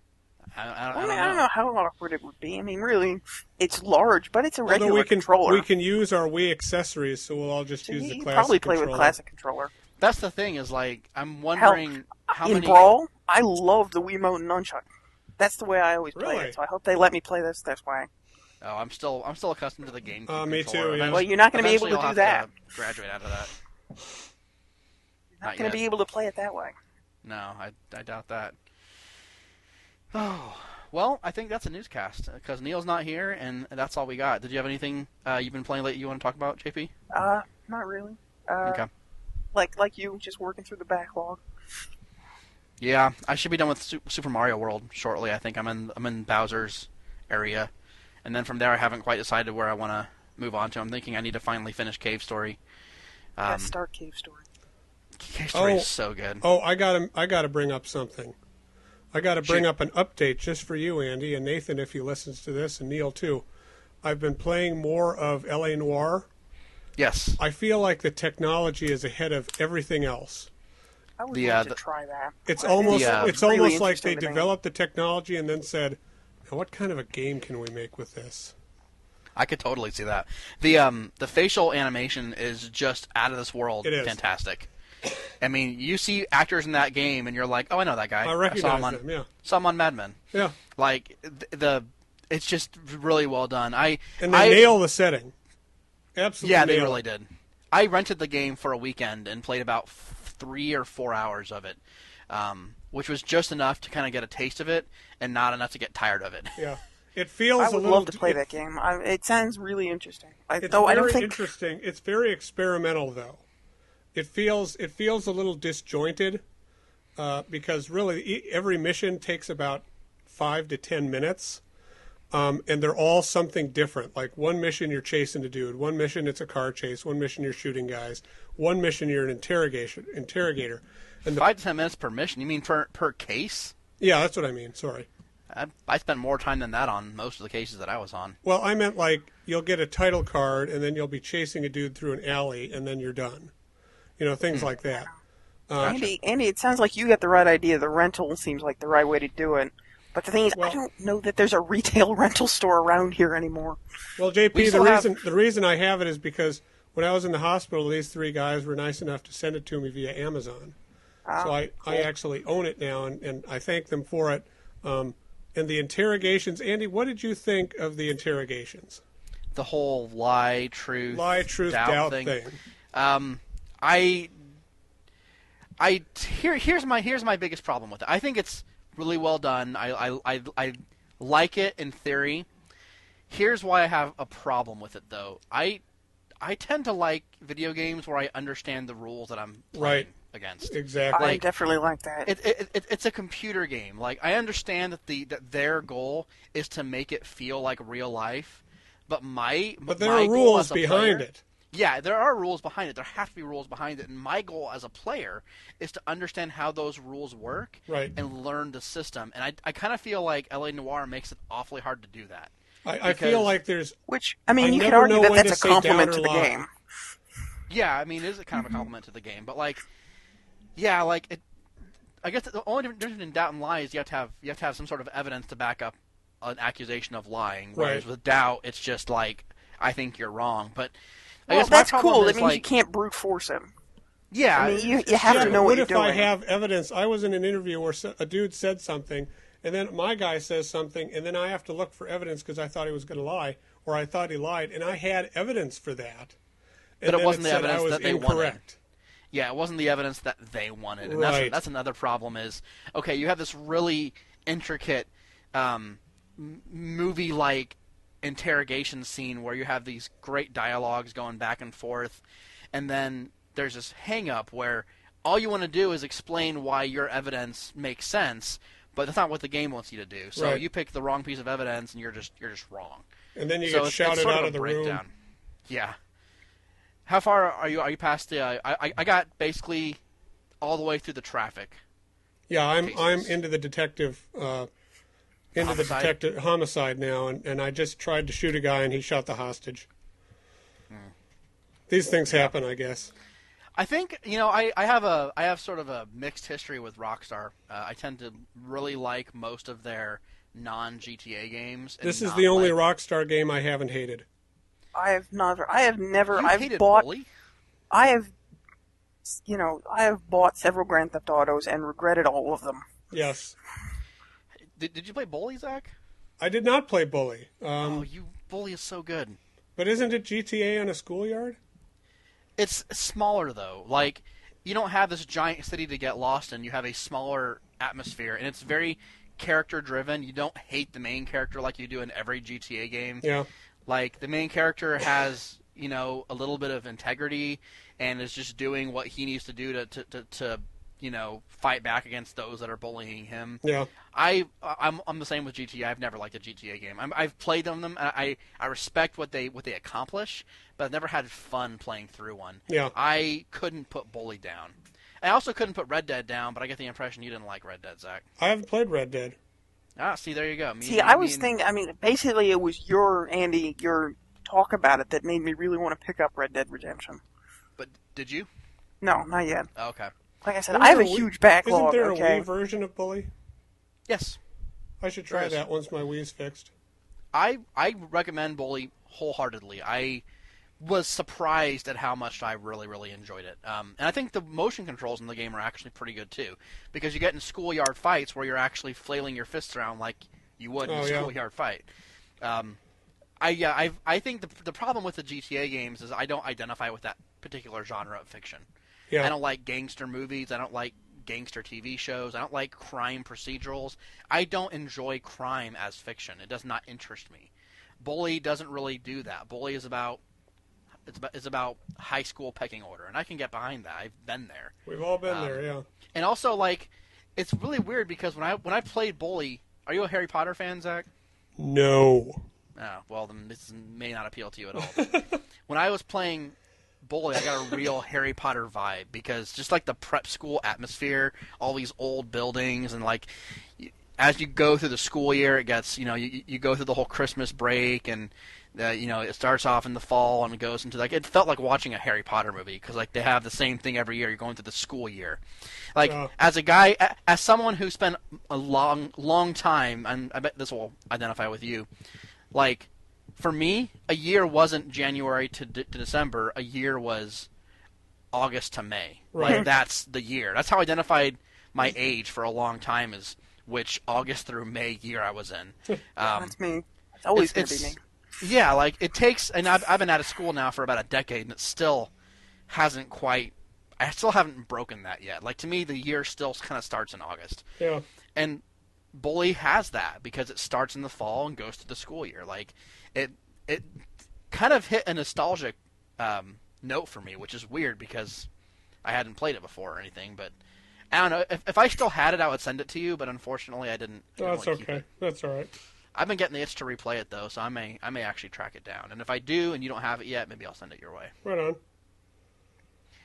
A: I, I, I
C: I,
A: don't
C: mean,
A: know.
C: I don't know how awkward it would be. I mean, really, it's large, but it's a
B: Although
C: regular
B: we can
C: controller.
B: we can use our Wii accessories, so we'll all just
C: So
B: use the
C: can
B: classic
C: probably play
B: controller.
C: with classic controller.
A: That's the thing is like I'm wondering how
C: In
A: many.
C: Brawl, I love the Wiimote and Nunchuk. That's the way I always play
B: Really?
C: it. So I hope they let me play this this way.
A: Oh, I'm still I'm still accustomed to the game.
B: Uh, me too, yeah.
C: Well, you're not going to be able to do that.
A: to graduate out of that.
C: You're not
A: Not
C: going
A: yet.
C: to be able to play it that way.
A: No, I, I doubt that. Oh, well, I think that's a newscast because Neal's not here, and that's all we got. Did you have anything uh, you've been playing lately you want to talk about, JP?
C: Uh, not really. Uh,
A: Okay.
C: Like like you, just working through the backlog.
A: Yeah, I should be done with Super Mario World shortly. I think I'm in I'm in Bowser's area, and then from there I haven't quite decided where I want to move on to. I'm thinking I need to finally finish Cave Story.
C: Um,
A: Um,
C: start Cave Story.
A: Cave Story
B: Oh.
A: is so good.
B: Oh, I got to I got to bring up something. I got to bring up an update just for you, Andy, and Nathan, if he listens to this, and Neal too. I've been playing more of L.A. Noire.
A: Yes,
B: I feel like the technology is ahead of everything else.
C: I would
A: The,
C: love
A: uh,
C: to
A: the-
C: try that.
B: It's
C: But
B: almost
A: Yeah.
B: it's
C: really
B: almost like they
C: interesting to me.
B: developed the technology and then said, now, "What kind of a game can we make with this?"
A: I could totally see that. The um the facial animation is just out of this world.
B: It is.
A: fantastic. I mean, you see actors in that game, and you're like, "Oh, I know that guy.
B: I
A: saw him
B: recognize
A: on,
B: them. Yeah,
A: saw him on Mad Men."
B: yeah,
A: Like th- the, it's just really well done. I
B: and they
A: I,
B: nail the setting. Absolutely,
A: Yeah, they
B: nail
A: really
B: it.
A: did. I rented the game for a weekend and played about f- three or four hours of it, um, which was just enough to kind of get a taste of it, and not enough to get tired of it.
B: Yeah, it feels
C: I
B: a
C: would
B: little.
C: love to play
B: it-
C: that game. I, it sounds really interesting. I,
B: It's
C: though
B: very
C: I don't think
B: interesting. It's very experimental, though. It feels it feels a little disjointed uh, because really e- every mission takes about five to ten minutes, um, and they're all something different. Like one mission you're chasing a dude, one mission it's a car chase, one mission you're shooting guys, one mission you're an interrogation interrogator, and the,
A: Five to ten minutes per mission. You mean per per case?
B: yeah, that's what I mean. Sorry.
A: I, I spent more time than that on most of the cases that I was on.
B: Well, I meant like you'll get a title card and then you'll be chasing a dude through an alley and then you're done. You know, things like that. Uh,
C: Andy, Andy, it sounds like you got the right idea. The rental seems like the right way to do it. But the thing is,
B: Well-
C: I don't know that there's a retail rental store around here anymore.
B: Well, JP,
A: We
B: the
A: still have-
B: reason the reason I have it is because when I was in the hospital, these three guys were nice enough to send it to me via Amazon.
C: Ah,
B: so I, I actually own it now, and, and I thank them for it. Um, and the interrogations, Andy, what did you think of the interrogations?
A: The whole lie, truth,
B: Lie, truth,
A: doubt,
B: doubt
A: thing.
B: thing.
A: Um, I, I here here's my here's my biggest problem with it. I think it's really well done. I I I, I like it in theory. Here's why I have a problem with it though. I I tend to like video games where I understand the rules that I'm playing
B: Right.
A: against.
B: Exactly.
C: I definitely like that.
A: It, it, it, it's a computer game. Like I understand that the that their goal is to make it feel like real life, but my
B: but there
A: my
B: are rules behind
A: player-
B: it.
A: Yeah, there are rules behind it. There have to be rules behind it, and my goal as a player is to understand how those rules work
B: Right.
A: and learn the system. And I, I kind of feel like LA Noire makes it awfully hard to do that.
B: I, I feel like there's
C: Which I mean,
B: I
C: you could argue that that's a compliment to the
B: lie.
C: game.
A: Yeah, I mean, it is a kind of a mm-hmm. compliment to the game, but like, yeah, like it. I guess the only difference between doubt and lie is you have to have you have to have some sort of evidence to back up an accusation of lying. Whereas
B: Right.
A: with doubt, it's just like I think you're wrong. But I
C: Well,
A: guess
C: that's cool. That
A: is,
C: means you can't brute force him.
A: Yeah,
C: I mean, you, you have
B: yeah,
C: to know
B: what
C: what you're
B: if
C: doing.
B: I have evidence? I was in an interview where a dude said something, and then my guy says something, and then I have to look for evidence because I thought he was going to lie, or I thought he lied, and I had evidence for that. And
A: But it wasn't the evidence
B: was
A: that they wanted. Yeah, it wasn't the evidence that they wanted, and that's
B: Right.
A: that's another problem. Is okay, you have this really intricate um, movie-like interrogation scene where you have these great dialogues going back and forth, and then there's this hang-up where all you want to do is explain why your evidence makes sense, but that's not what the game wants you to do. So
B: Right.
A: you pick the wrong piece of evidence, and you're just you're just wrong.
B: And then you
A: so
B: get
A: it's, it's
B: shouted
A: sort
B: out
A: of
B: of the room.
A: Yeah. How far are you? Are you past the? Uh, I I got basically all the way through the traffic.
B: Yeah, I'm
A: cases.
B: I'm into the detective uh, into
A: Homicide?
B: the detective homicide now, and, and I just tried to shoot a guy and he shot the hostage.
A: Hmm.
B: These things happen, I guess.
A: I think you know I, I have a I have sort of a mixed history with Rockstar. Uh, I tend to really like most of their non GTA games.
B: This is the only
A: like,
B: Rockstar game I haven't hated.
C: I have never. I have never.
A: You
C: I've
A: hated
C: bought.
A: Bully?
C: I have. You know, I have bought several Grand Theft Autos and regretted all of them.
B: Yes,
A: Did, did you play Bully, Zach?
B: I did not play Bully, um,
A: oh, you Bully is so good.
B: but isn't it GTA on a schoolyard?
A: It's smaller though. Like you don't have this giant city to get lost in. You have a smaller atmosphere, and it's very character driven. You don't hate the main character like you do in every GTA game.
B: Yeah,
A: Like the main character has you know a little bit of integrity and is just doing what he needs to do to to, to, to you know fight back against those that are bullying him.
B: yeah,
A: I I'm I'm the same with GTA. I've never liked a GTA game. I'm, I've played them them. I I respect what they what they accomplish, but I've never had fun playing through one.
B: Yeah.
A: I couldn't put Bully down. I also couldn't put Red Dead down, but I get the impression you didn't like Red Dead, Zach.
B: I haven't played Red Dead.
A: Ah, see, there you go. Me,
C: See,
A: me
C: I was
A: and-
C: thinking. I mean, basically, it was your Andy, your talk about it that made me really want to pick up Red Dead Redemption.
A: But did you?
C: No, not yet.
A: Okay.
C: Like I said,
B: Isn't
C: I have a
B: there a
C: huge backlog.
B: Isn't there a. Wii version of Bully?
A: Yes.
B: I should try
A: is.
B: that once my Wii's fixed.
A: I I recommend Bully wholeheartedly. I was surprised at how much I really really enjoyed it. Um, and I think the motion controls in the game are actually pretty good too, because you get in schoolyard fights where you're actually flailing your fists around like you would in
B: Oh,
A: a
B: yeah.
A: schoolyard fight. Um, I yeah I I think the the problem with the GTA games is I don't identify with that particular genre of fiction.
B: Yeah,
A: I don't like gangster movies. I don't like gangster TV shows. I don't like crime procedurals. I don't enjoy crime as fiction. It does not interest me. Bully doesn't really do that. Bully is about it's about, it's about high school pecking order, and I can get behind that. I've been there.
B: we've all been
A: um,
B: there. Yeah,
A: And also, like, it's really weird because when I when I played Bully, are you a Harry Potter fan, Zach?
B: no.
A: Oh, well, then this may not appeal to you at all. when I was playing Bully, I got a real Harry Potter vibe because just like the prep school atmosphere, all these old buildings, and like as you go through the school year, it gets you know you, you go through the whole Christmas break and. Uh, you know, it starts off in the fall and goes into like it felt like watching a Harry Potter movie because like they have the same thing every year. You're going through the school year, like
B: Yeah.
A: as a guy, as someone who spent a long, long time, and I bet this will identify with you. Like, for me, a year wasn't January to, de- to December. A year was August to May.
B: Right.
A: Like, that's the year. That's how I identified my age for a long time is which August through May year I was in. Um,
C: That's me. It's always
A: it's-
C: to be me.
A: yeah, like it takes, and I've, I've been out of school now for about a decade, and it still hasn't quite. I still haven't broken that yet. Like to me, the year still kind of starts in August,
B: Yeah,
A: and Bully has that because it starts in the fall and goes to the school year. Like it, it kind of hit a nostalgic um, note for me, which is weird because I hadn't played it before or anything. But I don't know if, if I still had it, I would send it to you. But unfortunately, I didn't. I didn't
B: that's okay. That's all right.
A: I've been getting the itch to replay it though, so I may I may actually track it down. And if I do, and you don't have it yet, maybe I'll send it your way.
B: Right on.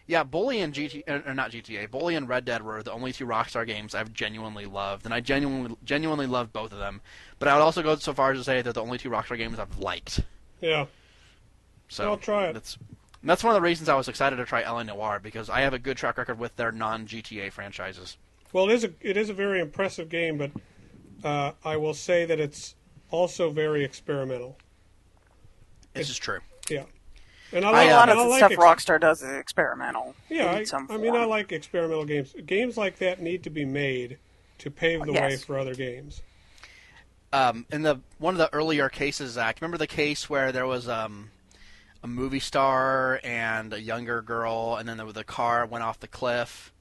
A: Yeah, Bully and GTA, or not GTA, Bully and Red Dead were the only two Rockstar games I've genuinely loved, and I genuinely genuinely loved both of them. But I would also go so far as to say they're the only two Rockstar games I've liked.
B: Yeah,
A: So
B: I'll try it.
A: That's that's one of the reasons I was excited to try LA Noire because I have a good track record with their non GTA franchises.
B: well, it is a it is a very impressive game, but uh, I will say that it's also very experimental.
A: This is true.
B: Yeah, and I
A: I,
B: like
A: uh,
C: a lot of
B: I
C: the
B: like
C: stuff
B: ex-
C: Rockstar does is experimental.
B: Yeah, I, I mean, I like experimental games. Games like that need to be made to pave the
C: Yes.
B: way for other games.
A: um, in the one of the earlier cases, Zach, remember the case where there was um, a movie star and a younger girl, and then the, the car went off the cliff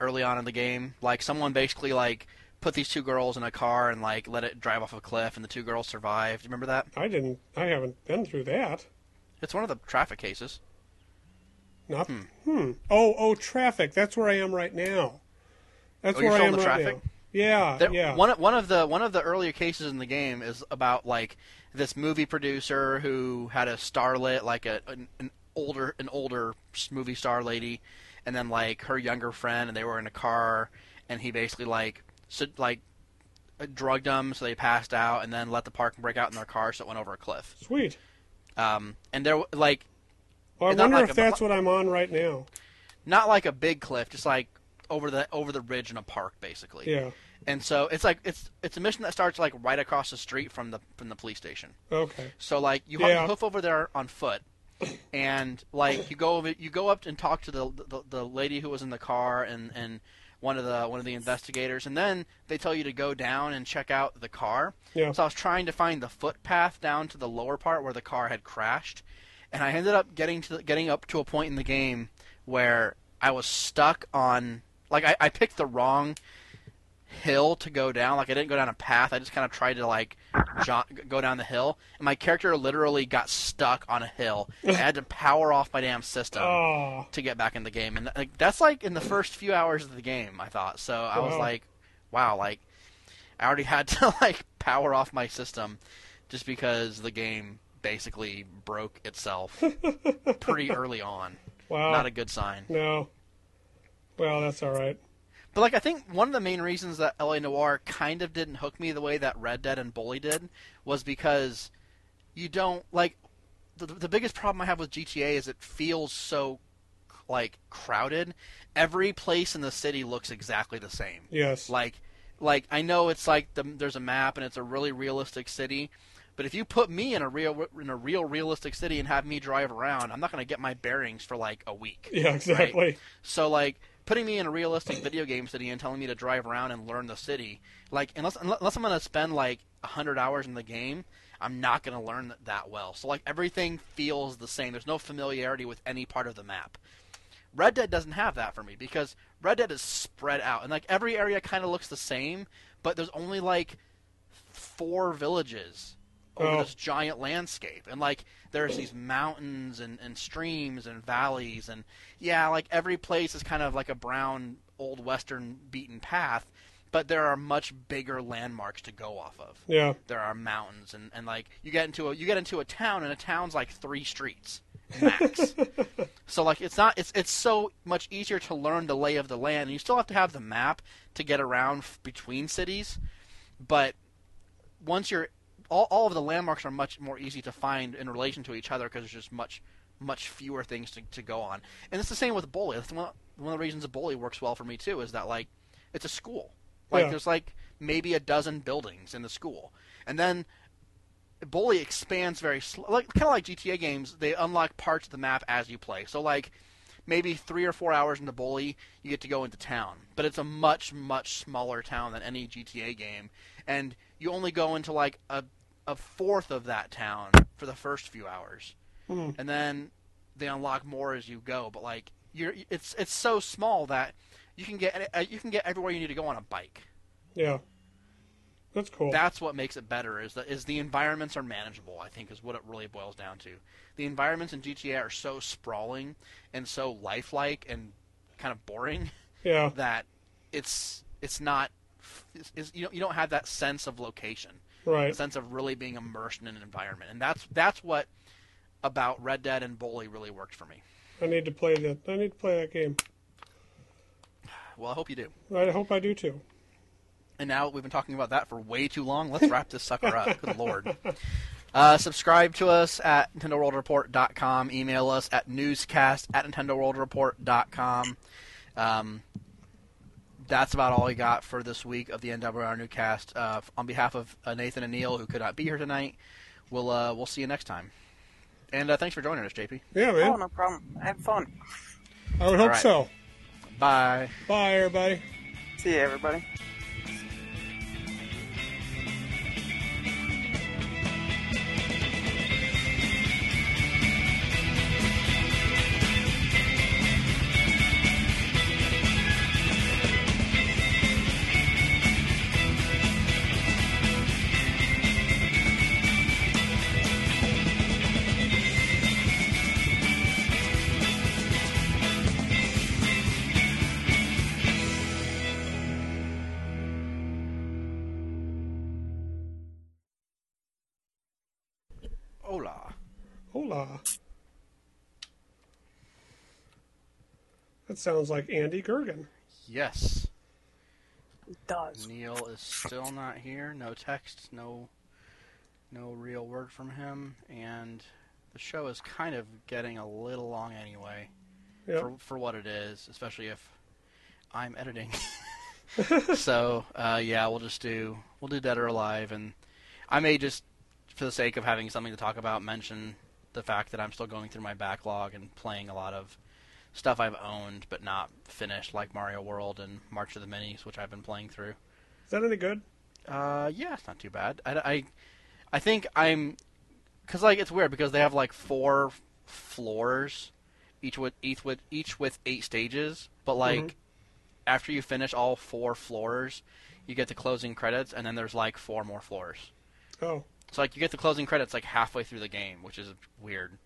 A: early on in the game. Like someone basically like put these two girls in a car and like let it drive off a cliff, and the two girls survived. Do you remember that?
B: I didn't. I haven't been through that.
A: It's one of the traffic cases.
B: Not. Hmm. Oh, oh, traffic. That's where I am right now. That's
A: Oh,
B: where I am right
A: traffic?
B: now. Yeah,
A: There,
B: yeah.
A: One one of the one of the earlier cases in the game is about like this movie producer who had a starlet, like a an, an older an older movie star lady, and then like her younger friend, and they were in a car, and he basically like so, like drugged them so they passed out, and then let the parking brake out in their car so it went over a cliff.
B: Sweet.
A: Um, and there like
B: Well, I wonder
A: like
B: if
A: a-
B: that's what I'm on right now.
A: not like a big cliff, just like over the over the ridge in a park, basically.
B: Yeah.
A: And so it's like it's it's a mission that starts like right across the street from the from the police station.
B: Okay.
A: So like you
B: Yeah.
A: hoof over there on foot, and like you go over, you go up and talk to the, the the lady who was in the car and and one of the one of the investigators, and then they tell you to go down and check out the car.
B: Yeah.
A: So I was trying to find the footpath down to the lower part where the car had crashed, and I ended up getting to the, getting up to a point in the game where I was stuck on like I, I picked the wrong hill to go down. Like I didn't go down a path. I just kind of tried to like jo- go down the hill, and my character literally got stuck on a hill. I had to power off my damn system
B: Oh.
A: to get back in the game, and like, that's like in the first few hours of the game. I thought so. I was
B: Wow.
A: like, wow, like I already had to like power off my system just because the game basically broke itself pretty early on.
B: Wow.
A: Not a good sign.
B: no. Well, that's all right.
A: But like I think one of the main reasons that LA Noire kind of didn't hook me the way that Red Dead and Bully did was because you don't like the, the biggest problem I have with GTA is it feels so like crowded. Every place in the city looks exactly the same.
B: Yes.
A: Like like I know it's like the, there's a map and it's a really realistic city, but if you put me in a real in a real realistic city and have me drive around, I'm not going to get my bearings for like a week.
B: yeah, exactly.
A: So like putting me in a realistic video game city and telling me to drive around and learn the city, like unless unless I'm gonna spend like hundred hours in the game, I'm not gonna learn that, that well. So like everything feels the same. There's no familiarity with any part of the map. Red Dead doesn't have that for me because Red Dead is spread out and like every area kind of looks the same, but there's only like four villages over
B: Oh.
A: this giant landscape. And like there's these mountains and, and streams and valleys. And yeah like every place is kind of like a brown old western beaten path. But there are much bigger landmarks to go off of.
B: Yeah.
A: there are mountains. And, and like you get into a you get into a town and a town's like three streets max. So like it's not it's it's so much easier to learn the lay of the land. And you still have to have the map to get around f- between cities. But once you're all, all of the landmarks are much more easy to find in relation to each other because there's just much much fewer things to, to go on. And it's the same with bully. That's one, one of the reasons bully works well for me too is that like it's a school. Like
B: Yeah.
A: there's like maybe a dozen buildings in the school. And then bully expands very sl- like kind of like gta games they unlock parts of the map as you play. So like maybe three or four hours into bully you get to go into town. But it's a much much smaller town than any gta game. And you only go into like a, a fourth of that town for the first few hours
B: Hmm.
A: and then they unlock more as you go but like you're it's it's so small that you can get uh, you can get everywhere you need to go on a bike
B: Yeah. That's cool.
A: that's what makes it better is that is the environments are manageable i think is what it really boils down to the environments in gta are so sprawling and so lifelike and kind of boring
B: yeah.
A: that it's it's not it's, it's, you, don't, you don't have that sense of location
B: Right.
A: sense of really being immersed in an environment and that's that's what about red dead and bully really worked for me
B: I need to play that. I need to play that game.
A: well i hope you do
B: I hope I do too.
A: And now we've been talking about that for way too long. Let's wrap this sucker up. Good lord. Uh, subscribe to us at NintendoWorldReport.com. Email us at newscast at NintendoWorldReport.com. Um, that's about all we got for this week of the NWR Newscast. Uh, on behalf of uh, Nathan and Neal, who could not be here tonight, we'll uh, we'll see you next time. And uh, thanks for joining us, JP.
B: Yeah,
C: Oh,
B: man.
C: no problem. I had fun.
B: I would hope
A: right.
B: so.
A: Bye.
B: Bye, everybody.
C: See you, everybody.
B: That sounds like Andy Goergen.
A: Yes.
C: It does.
A: Neal is still not here. No text, no no real word from him, and the show is kind of getting a little long anyway
B: Yep.
A: for for what it is, especially if I'm editing. so uh, yeah, we'll just do we'll do Dead or Alive, and I may just for the sake of having something to talk about mention the fact that I'm still going through my backlog and playing a lot of stuff I've owned but not finished, like Mario World and March of the Minis, which I've been playing through.
B: Is that any good?
A: Uh, yeah, it's not too bad. I, I, I think I'm, cause like it's weird because they have like four floors, each with each with each with eight stages. But like,
B: Mhm.
A: after you finish all four floors, you get the closing credits, and then there's like four more floors.
B: Oh,
A: So like you get the closing credits like halfway through the game, which is weird.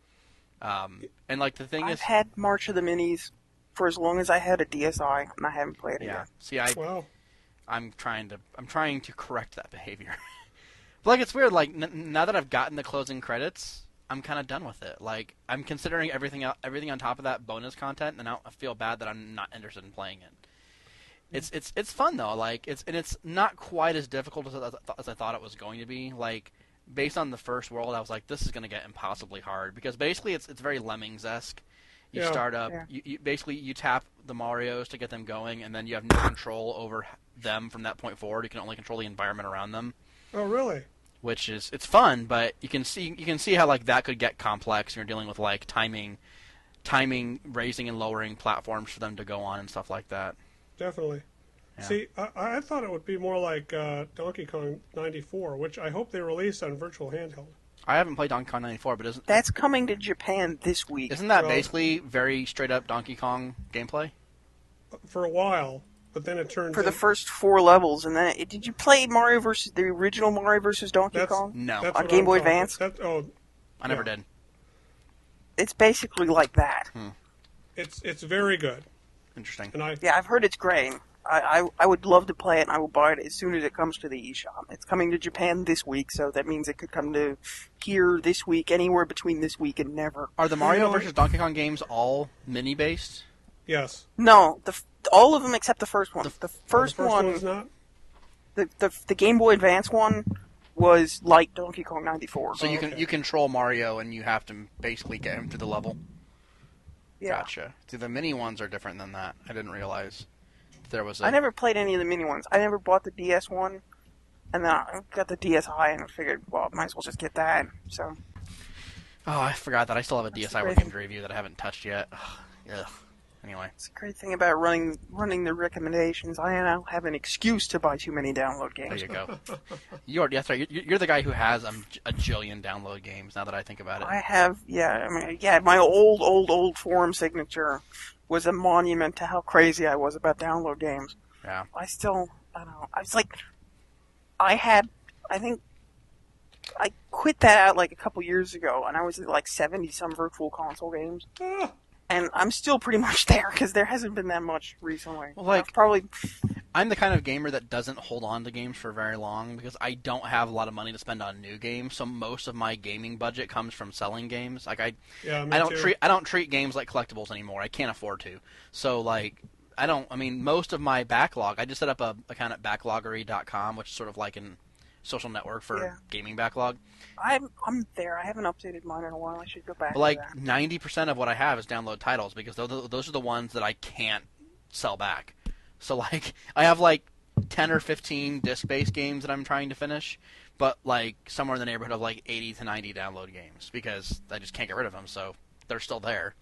A: Um, and like the thing is I've
C: had March of the Minis for as long as I had a DSi, and I haven't played it
A: yeah.
C: yet.
A: See, I
B: wow.
A: I'm trying to I'm trying to correct that behavior. but like it's weird. Like n- now that I've gotten the closing credits, I'm kind of done with it. Like I'm considering everything everything on top of that bonus content, and now I feel bad that I'm not interested in playing it. It's it's it's fun though. Like it's and it's not quite as difficult as I, th- as I thought it was going to be. Like based on the first world, I was like, this is going to get impossibly hard because basically it's it's very Lemmings esque. You
B: Yeah.
A: start up,
C: Yeah.
A: you, you basically you tap the Mario's to get them going, and then you have no control over them from that point forward. You can only control the environment around them,
B: Oh, really?
A: which is it's fun, but you can see you can see how like that could get complex. And you're dealing with like timing, timing, raising and lowering platforms for them to go on and stuff like that.
B: Definitely.
A: Yeah.
B: See, I, I thought it would be more like uh, Donkey Kong 94, which I hope they release on Virtual Handheld.
A: I haven't played Donkey Kong 94, but isn't
C: That's coming to Japan this week.
A: isn't that
B: Well-
A: basically very straight up Donkey Kong gameplay?
B: For a while, but then it turned
C: for the first four levels, and then did you play Mario versus the original Mario versus Donkey
B: That's-
C: Kong?
A: No,
B: that's
C: on Game
B: I'm
C: Boy Advance?
B: That, oh,
A: I never
B: yeah.
A: did.
C: It's basically like that.
B: it's it's very good,
A: Interesting.
B: and I
C: Yeah, I've heard it's great. I, I I would love to play it, and I will buy it as soon as it comes to the eShop. It's coming to Japan this week, so that means it could come to here this week, anywhere between this week and never.
A: Are the Mario
B: know
A: versus Donkey Kong games all mini based?
B: yes.
C: No, the all of them except the first one.
A: The-
C: The,
B: Oh,
C: first,
B: the first
C: one,
B: one's not.
C: the, the the Game Boy Advance one, was like Donkey Kong '94.
A: So you can
B: okay.
A: you control Mario and you have to basically get him through the level.
C: yeah.
A: Gotcha. See, the mini ones are different than that. I didn't realize there was a.
C: I never played any of the mini ones. I never bought the DS one, and then I got the DSi, and I figured, well, might as well just get that. So
A: Oh, I forgot that I still have a
C: That's
A: DSi working to review that I haven't touched yet. Ugh. Anyway,
C: it's a great thing about running running the recommendations. I now have an excuse to buy too many download games.
A: there you go. You're that's right. You're, you're the guy who has um, a jillion download games. Now that I think about it,
C: I have, yeah, I mean, yeah, my old, old, old forum signature was a monument to how crazy I was about download games.
A: yeah.
C: I still, I don't know. I was like, I had, I think, I quit that out like a couple years ago, and I was at like seventy some virtual console games, and I'm still pretty much there because there hasn't been that much recently.
A: Well, like-
C: I've probably,
A: I'm the kind of gamer that doesn't hold on to games for very long because I don't have a lot of money to spend on new games. So most of my gaming budget comes from selling games. Like I,
B: yeah,
A: I don't
B: too.
A: treat I don't treat games like collectibles anymore. I can't afford to. So like I don't. I mean, most of my backlog. I just set up a account at backloggery.com, which is sort of like an social network for
C: Yeah.
A: gaming backlog.
C: I'm, I'm there. I haven't updated mine in a while. I should go back.
A: But like
C: to that.
A: ninety percent of what I have is download titles because those those are the ones that I can't sell back. So like I have like ten or fifteen disc-based games that I'm trying to finish, but like somewhere in the neighborhood of like eighty to ninety download games because I just can't get rid of them. So they're still there.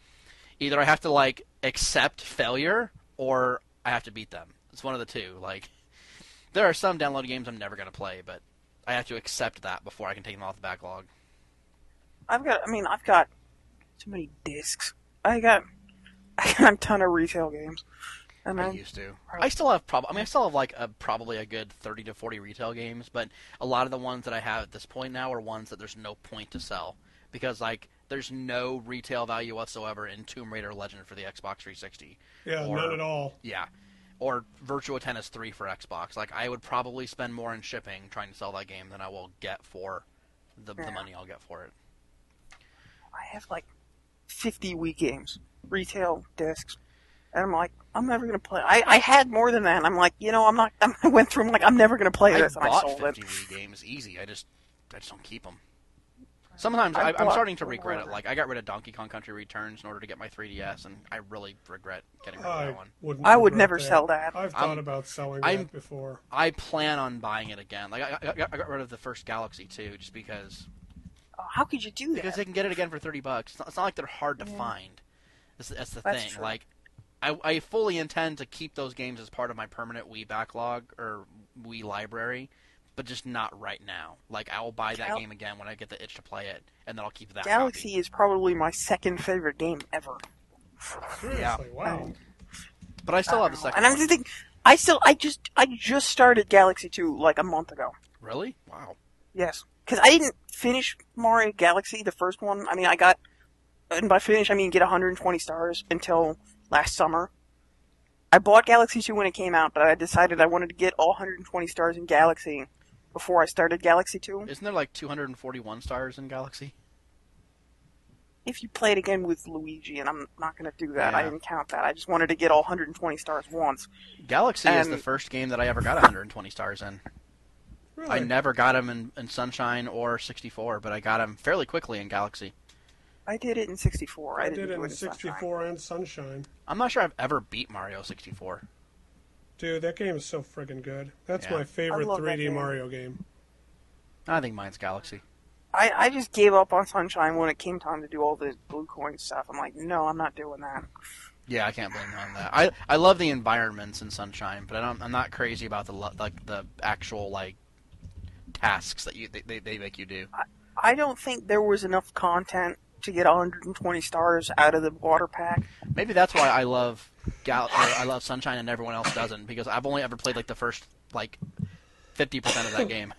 A: Either I have to like accept failure or I have to beat them. It's one of the two. Like there are some download games I'm never gonna play, but I have to accept that before I can take them off the backlog.
C: I've got. I mean, I've got too many discs. I got. I got a ton of retail games, and
A: I
C: I,
A: used to. I still have prob. I mean, I still have like a probably a good thirty to forty retail games, but a lot of the ones that I have at this point now are ones that there's no point to sell because like there's no retail value whatsoever in Tomb Raider Legend for the Xbox 360.
B: Yeah,
A: or-
B: none at all.
A: Yeah. Or Virtua Tennis 3 for Xbox. Like I would probably spend more in shipping trying to sell that game than I will get for the, the money I'll get for it.
C: I have like fifty Wii games, retail discs. And I'm like, I'm never gonna play. I, I had more than that. And I'm like, you know, I'm not. I went through. I'm like, I'm never gonna play
A: I
C: this, and I
A: bought
C: sold
A: 50
C: it.
A: Wii games easy. I just I just don't keep them. Sometimes
C: I
A: I, I'm starting to regret it. Like I got rid of Donkey Kong Country Returns in order to get my 3DS, and I really regret getting rid of that one.
C: I would never
B: that.
C: sell that.
B: I've
A: I'm-
B: thought about selling
A: I'm-
B: that before.
A: I plan on buying it again. Like I, I, got, I got rid of the first Galaxy too, just because
C: Oh, how could you do that?
A: because they can get it again for 30 bucks. It's not, it's not like they're hard to
C: Yeah.
A: find. That's, that's the
C: That's
A: thing.
C: true.
A: Like I, I fully intend to keep those games as part of my permanent Wii backlog or Wii library, but just not right now. Like I will buy that
C: Gal-
A: game again when I get the itch to play it, and then I'll keep that.
C: Galaxy
A: copy.
C: is probably my second favorite game ever.
B: Seriously, wow.
A: Um, but I still
C: I
A: have the second.
C: And I'm just thinking, I still, I just, I just started Galaxy 2 like a month ago.
A: Really? Wow.
C: Yes, because I didn't finish Mario Galaxy, the first one. I mean, I got, and by finish I mean get 120 stars until last summer. I bought Galaxy 2 when it came out, but I decided I wanted to get all 120 stars in Galaxy before I started Galaxy 2.
A: Isn't there like 241 stars in Galaxy?
C: If you play it again with Luigi, and I'm not going to do that,
A: yeah.
C: I didn't count that. I just wanted to get all 120 stars once.
A: Galaxy is the first game that I ever got 120 stars in.
B: Really?
A: I never got them in, in Sunshine or 64, but I got them fairly quickly in Galaxy.
C: I did it in 64. I,
B: I
C: didn't
B: it in
C: it in Sunshine.
B: 64 and Sunshine.
A: I'm not sure I've ever beat Mario 64.
B: Dude, that game is so friggin' good. That's
A: Yeah.
B: my favorite 3D
C: game.
B: Mario game.
A: I think mine's Galaxy.
C: I, I just gave up on Sunshine when it came time to do all the blue coin stuff. I'm like, no, I'm not doing that.
A: Yeah, I can't blame you on that. I I love the environments in Sunshine, but I don't, I'm not crazy about the like the actual like tasks that you they, they, they make you do.
C: I don't think there was enough content to get 120 stars out of the water pack.
A: Maybe that's why I love Gal- or I love Sunshine and everyone else doesn't because I've only ever played like the first like 50% of that game.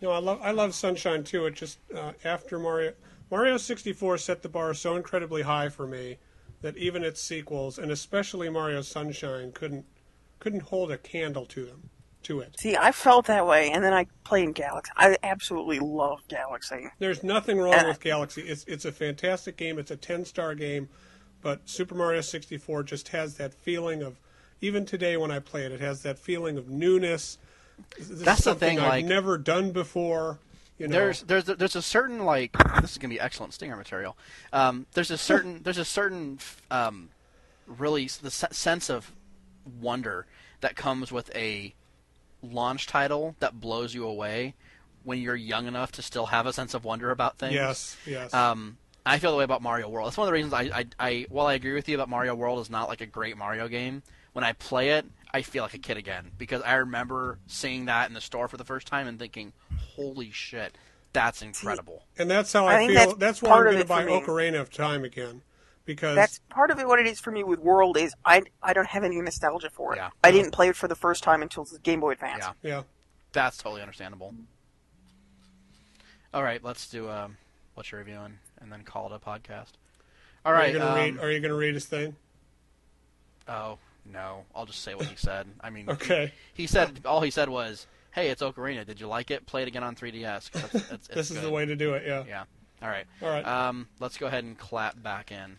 B: No, I love I love Sunshine too. It just uh, after Mario Mario 64 set the bar so incredibly high for me that even its sequels and especially Mario Sunshine couldn't couldn't hold a candle to them to it.
C: See, I felt that way, and then I played in Galaxy. I absolutely love Galaxy.
B: There's nothing wrong
C: Uh,
B: with Galaxy. It's it's a fantastic game. It's a 10 star game, but Super Mario 64 just has that feeling of even today when I play it, it has that feeling of newness. This is
A: That's the thing,
B: I've
A: like-
B: never done before. You know,
A: There's there's there's a certain like this is gonna be excellent stinger material. Um, there's a certain there's a certain um, really the se- sense of wonder that comes with a launch title that blows you away when you're young enough to still have a sense of wonder about things.
B: yes, yes.
A: Um, I feel the way about Mario World. That's one of the reasons I, I, I, while I agree with you that Mario World is not like a great Mario game, when I play it, I feel like a kid again because I remember seeing that in the store for the first time and thinking, "Holy shit, that's incredible!"
B: And that's how
C: I
B: I, feel.
C: that's
B: That's, why I'm going to buy
C: for.
B: Ocarina of Time again, because
C: That's part of it. What it is for me with World is I I don't have any nostalgia for it.
A: Yeah.
C: I didn't play it for the first time until the Game Boy Advance.
A: Yeah.
B: yeah.
A: That's totally understandable. All right, let's do um, what you're reviewing and then call it a podcast. All
B: Are
A: right.
B: you going to
A: um,
B: read? Are you going to read his thing?
A: oh no, I'll just say what he said. I mean,
B: Okay.
A: He said all he said was, "Hey, it's Ocarina. Did you like it? Play it again on 3DS." 'cause It's, it's, it's
B: this is
A: good.
B: the way to do it. Yeah.
A: Yeah. All right.
B: All right.
A: Um, let's go ahead and clap back in.